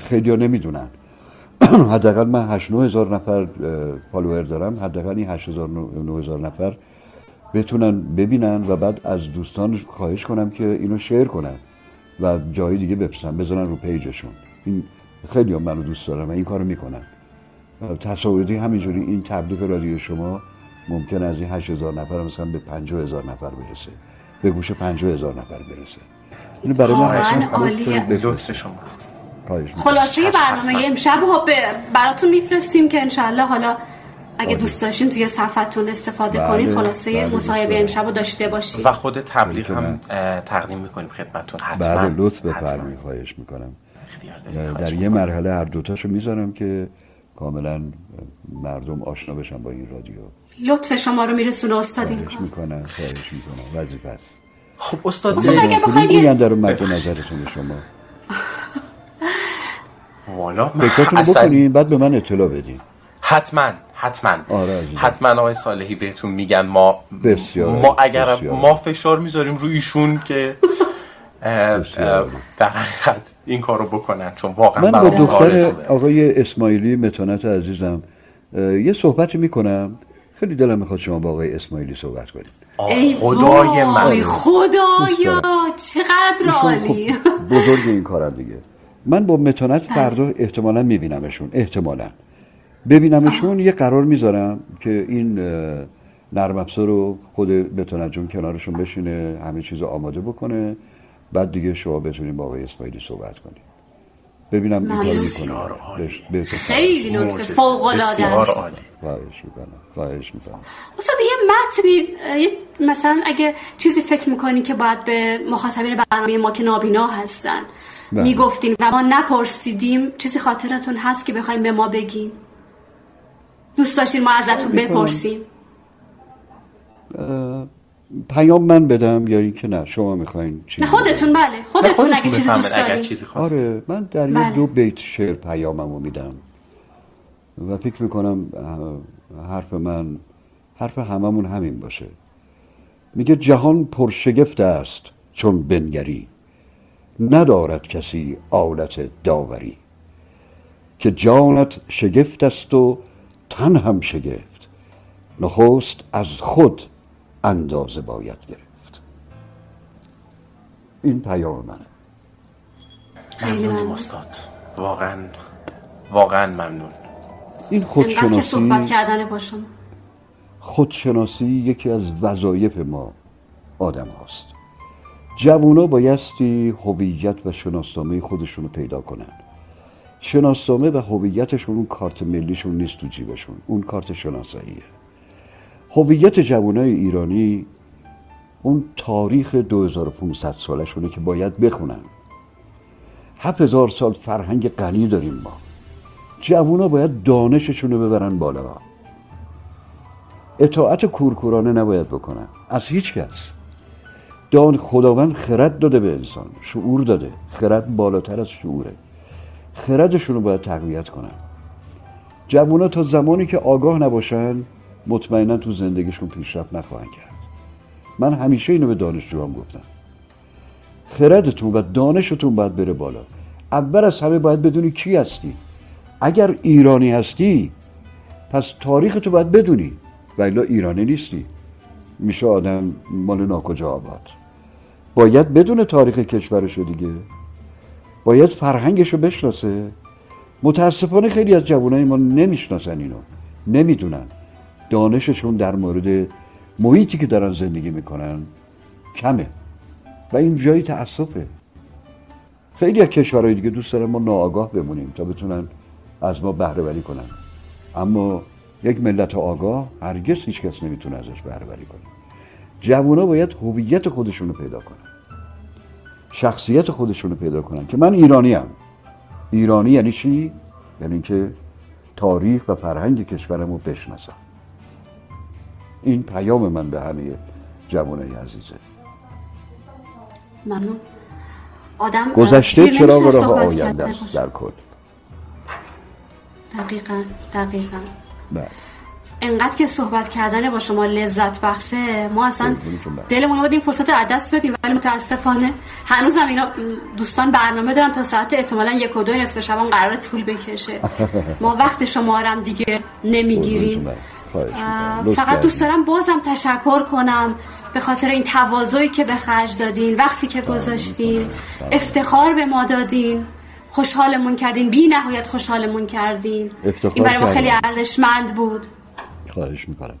خیلی ها نمی‌دونن. حداقل من 8 هزار نفر فالوور دارم. حداقل این 8 هزار 9 هزار نفر بتونن ببینن و بعد از دوستان خواهش کنم که اینو شیر کنن و جای دیگه بفرستن بذارن رو پیجشون. این خیلی هم منو دوست دارم و این کارو می‌کنن. تصاویری همینجوری این تبلیغ رادیو شما ممکن از این 8000 نفر مثلا به 50000 نفر برسه. به گوش 50000 نفر برسه. اینو برای من بفرستید. لطف شماست. خلاصه برنامه امشب رو ب- براتون میفرستیم که انشالله حالا اگه دوست داشتین توی صفحتون استفاده بله، کنید خلاصه بله، مصاحبه دوست امشب رو داشته باشید و خود تبلیغ هم تقدیم می‌کنیم خدمتون حتما. بله لطف بفرمایید خواهش می‌کنم. در یه مرحله هر دوتاشو می‌ذارم که کاملا مردم آشنا بشن با این رادیو. لطف شما رو میرسونه استاد. این خواهش می‌کنم خواهش می‌کنم. وظیفه است. خب استاد اگه کدوم بخواید رو مد نظرتون شما. والا رو اصلا- بکنین بعد به من اطلاع بدین حتما حتما آره. حتما آقای صالحی بهتون میگن ما بسیار ما اگر بسیار. ما فشار می‌ذاریم روی ایشون که در حقیقت این کارو بکنن چون واقعا من با دختر. آقای اسماعیلی متانت عزیزم یه صحبتی می‌کنم خیلی دلم می‌خواد شما با آقای اسماعیلی صحبت کنید ای خدای من. خدایا. چقدر عالی خب بزرگ این کارن دیگه من با متانت فردا احتمالا میبینمشون احتمالا. ببینمشون یه قرار می‌ذارم که این نرم افزار رو خود متانت جون کنارشون بشینه همه چیز رو آماده بکنه بعد دیگه شما بتونید با آقای اسماعیلی صحبت کنید ببینم این کار می‌کنه. خیلی معجزه. فوق العاده است. خواهش می‌کنم. خواهش می‌کنم. استاد یه متنی مثلا اگه چیزی فکر می‌کنی که باید به مخاطبین برنامه ما که نابینا هستن بله. می‌گفتین و ما نپرسیدیم. چیزی خاطرتون هست که بخوایم به ما بگین؟ دوست داشتین ما ازتون. بپرسیم؟ پیام من بدم یا اینکه نه؟ شما می‌خواین چی؟ نه خودتون بله. خودتون اگه چیزی دوست دارین. آره من در بله. یه دو بیت شعر پیاممو میدم. و فکر می‌کنم حرف من حرف هممون همین باشه. میگه جهان پرشگفت است چون بنگری. ندارد کسی آلت داوری که جانت شگفت است و تن هم شگفت نخست از خود اندازه باید گرفت. این پیام منه. خیلی ممنونیم استاد. واقعا واقعا ممنون. این خودشناسی صحبت کردن با شما. خودشناسی یکی از وظایف ما آدم هاست. جوونا بایستی هویت و شناسنامه خودشون رو پیدا کنن. شناسنامه و هویتشون اون کارت ملیشون نیست تو جیبشون. اون کارت شناساییه. هویت جوانای ایرانی اون تاریخ 2500 سالشونه که باید بخونن. 7000 سال فرهنگ غنی داریم ما. جوونا باید دانششون رو ببرن بالا. اطاعت کورکورانه نباید بکنن. از هیچ کس. دان خداوند خرد داده به انسان شعور داده. خرد بالاتر از شعوره. خردشون رو باید تقویت کنن. جوونا تا زمانی که آگاه نباشن مطمئنا تو زندگیشون پیشرفت نخواهند کرد. من همیشه اینو به دانشجوام گفتم. خردتون و دانشتون باید بره بالا. اول از همه باید بدونی کی هستی. اگر ایرانی هستی پس تاریخ تو باید بدونی. و ایرانی نیستی. میشه آدم مال ناکجا آباد. باید بدون تاریخ کشورشو دیگه. باید فرهنگشو بشناسه. متاسفانه خیلی از جوانای ما نمی‌شناسن اینو. نمی‌دونن. دانششون در مورد محیطی که دارن زندگی می‌کنن کمه. و این جایی تاسفه خیلی از کشورهای دیگه دوست دارن ما ناآگاه بمونیم تا بتونن از ما بهره وری کنن. اما یک ملت آگاه هرگز هیچ کس نمی‌تونه ازش بهره وری کنه. جوونا باید هویت خودشون رو پیدا کنن. شخصیت خودشون رو پیدا کنن که من ایرانی هم. ایرانی یعنی چی؟ یعنی اینکه تاریخ و فرهنگ کشورم رو بشناسم این پیام من به همه جوانای عزیزه ممنون آدم گذشته نمیشه راه آینده است. در کل دقیقا دقیقا بله انقدر که صحبت کردن با شما لذت بخشه ما اصلا. دلمون بود این فرصت رو دست بدیم ولی متاسفانه هنوزم اینا دوستان برنامه دارن تا ساعت احتمالا یک و دو نصف شبان قرار طول بکشه. ما وقت شما هم دیگه نمی‌گیریم. لطف فقط دوست. دارم بازم تشکر کنم به خاطر این تواضعی که به خرج دادین وقتی که گذاشتین. افتخار به ما دادین. خوشحالمون کردین. بی نهایت خوشحالمون کردین. این برای ما خیلی. ارزشمند بود. خواهش می‌کنم.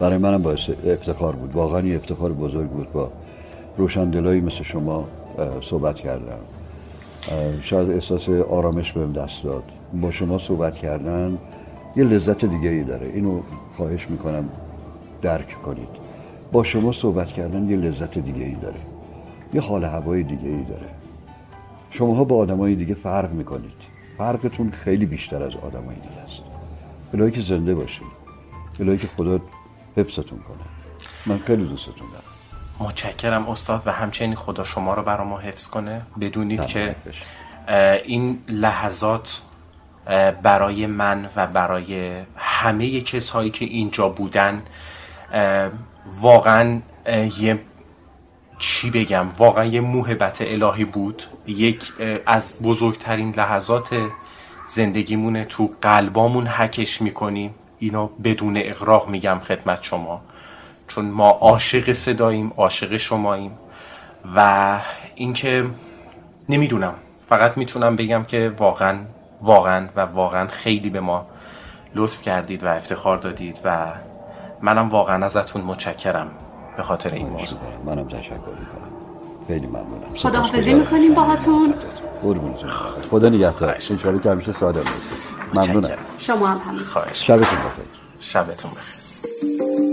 برای منم باعث افتخار بود. واقعا یه افتخار بزرگ بود با روشندلایی مثل شما. صحبت کردم شاید احساس آرامش بهم دست داد. با شما صحبت کردن یه لذت دیگه ای داره. اینو خواهش می‌کنم درک کنید. با شما صحبت کردن یه لذت دیگه ای داره. یه حال هوای دیگه ای داره. شماها با آدمای دیگه فرق می‌کنید. فرقتون خیلی بیشتر از آدمای دیگه است. الهی که زنده باشید. الهی که خدا حفظتون کنه. من خیلی دوستتون دارم. متشکرم استاد و همچنین خدا شما رو برا ما حفظ کنه. بدونید که این لحظات برای من و برای همه کسایی که اینجا بودن واقعا یه چی بگم؟ واقعا یه موهبت الهی بود. یک از بزرگترین لحظات زندگیمونه تو قلبامون حکش می‌کنیم. اینو بدون اقراق میگم خدمت شما. چون ما عاشق صداییم عاشق شماییم. و اینکه نمی‌دونم فقط می‌تونم بگم که واقعا واقعا و واقعا خیلی به ما لطف کردید و افتخار دادید و منم واقعا ازتون متشکرم به خاطر این موضوع. منم تشکر می‌کنم. خیلی ممنونم. خداحافظی می‌کنیم باهاتون. قربونتون خدا نگهدار. انشاءالله که همیشه ساده باشید ممنونم. شما هم همین. خواهش. شبتون بخیر. شبتون بخیر.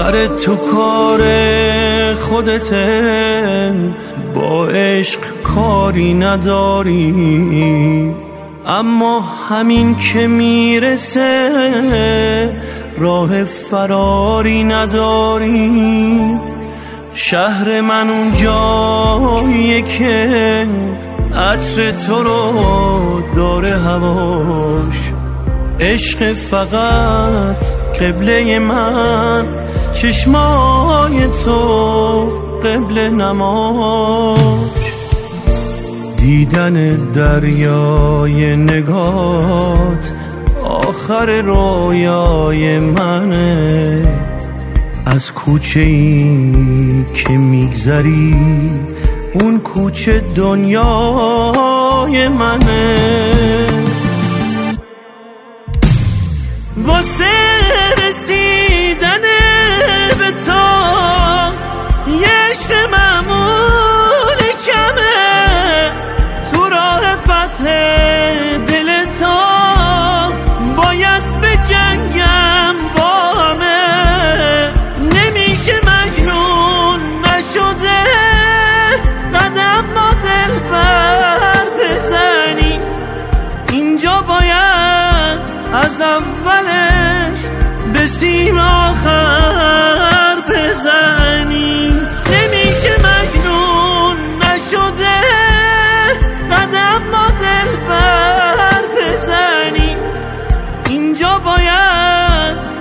سر تو کار خودته. با عشق کاری نداری. اما همین که می‌رسه راه فراری نداری. شهر من اون جاییه که عطر تو رو داره هواش. عشق فقط قبله من. چشمای تو قبل نماش. دیدن دریای نگات آخر رویای منه. از کوچه ای که میگذری اون کوچه دنیای منه. واسه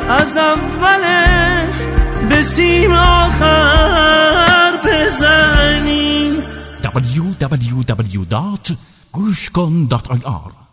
از اولش به سیم آخر بزنی www.gushkon.ir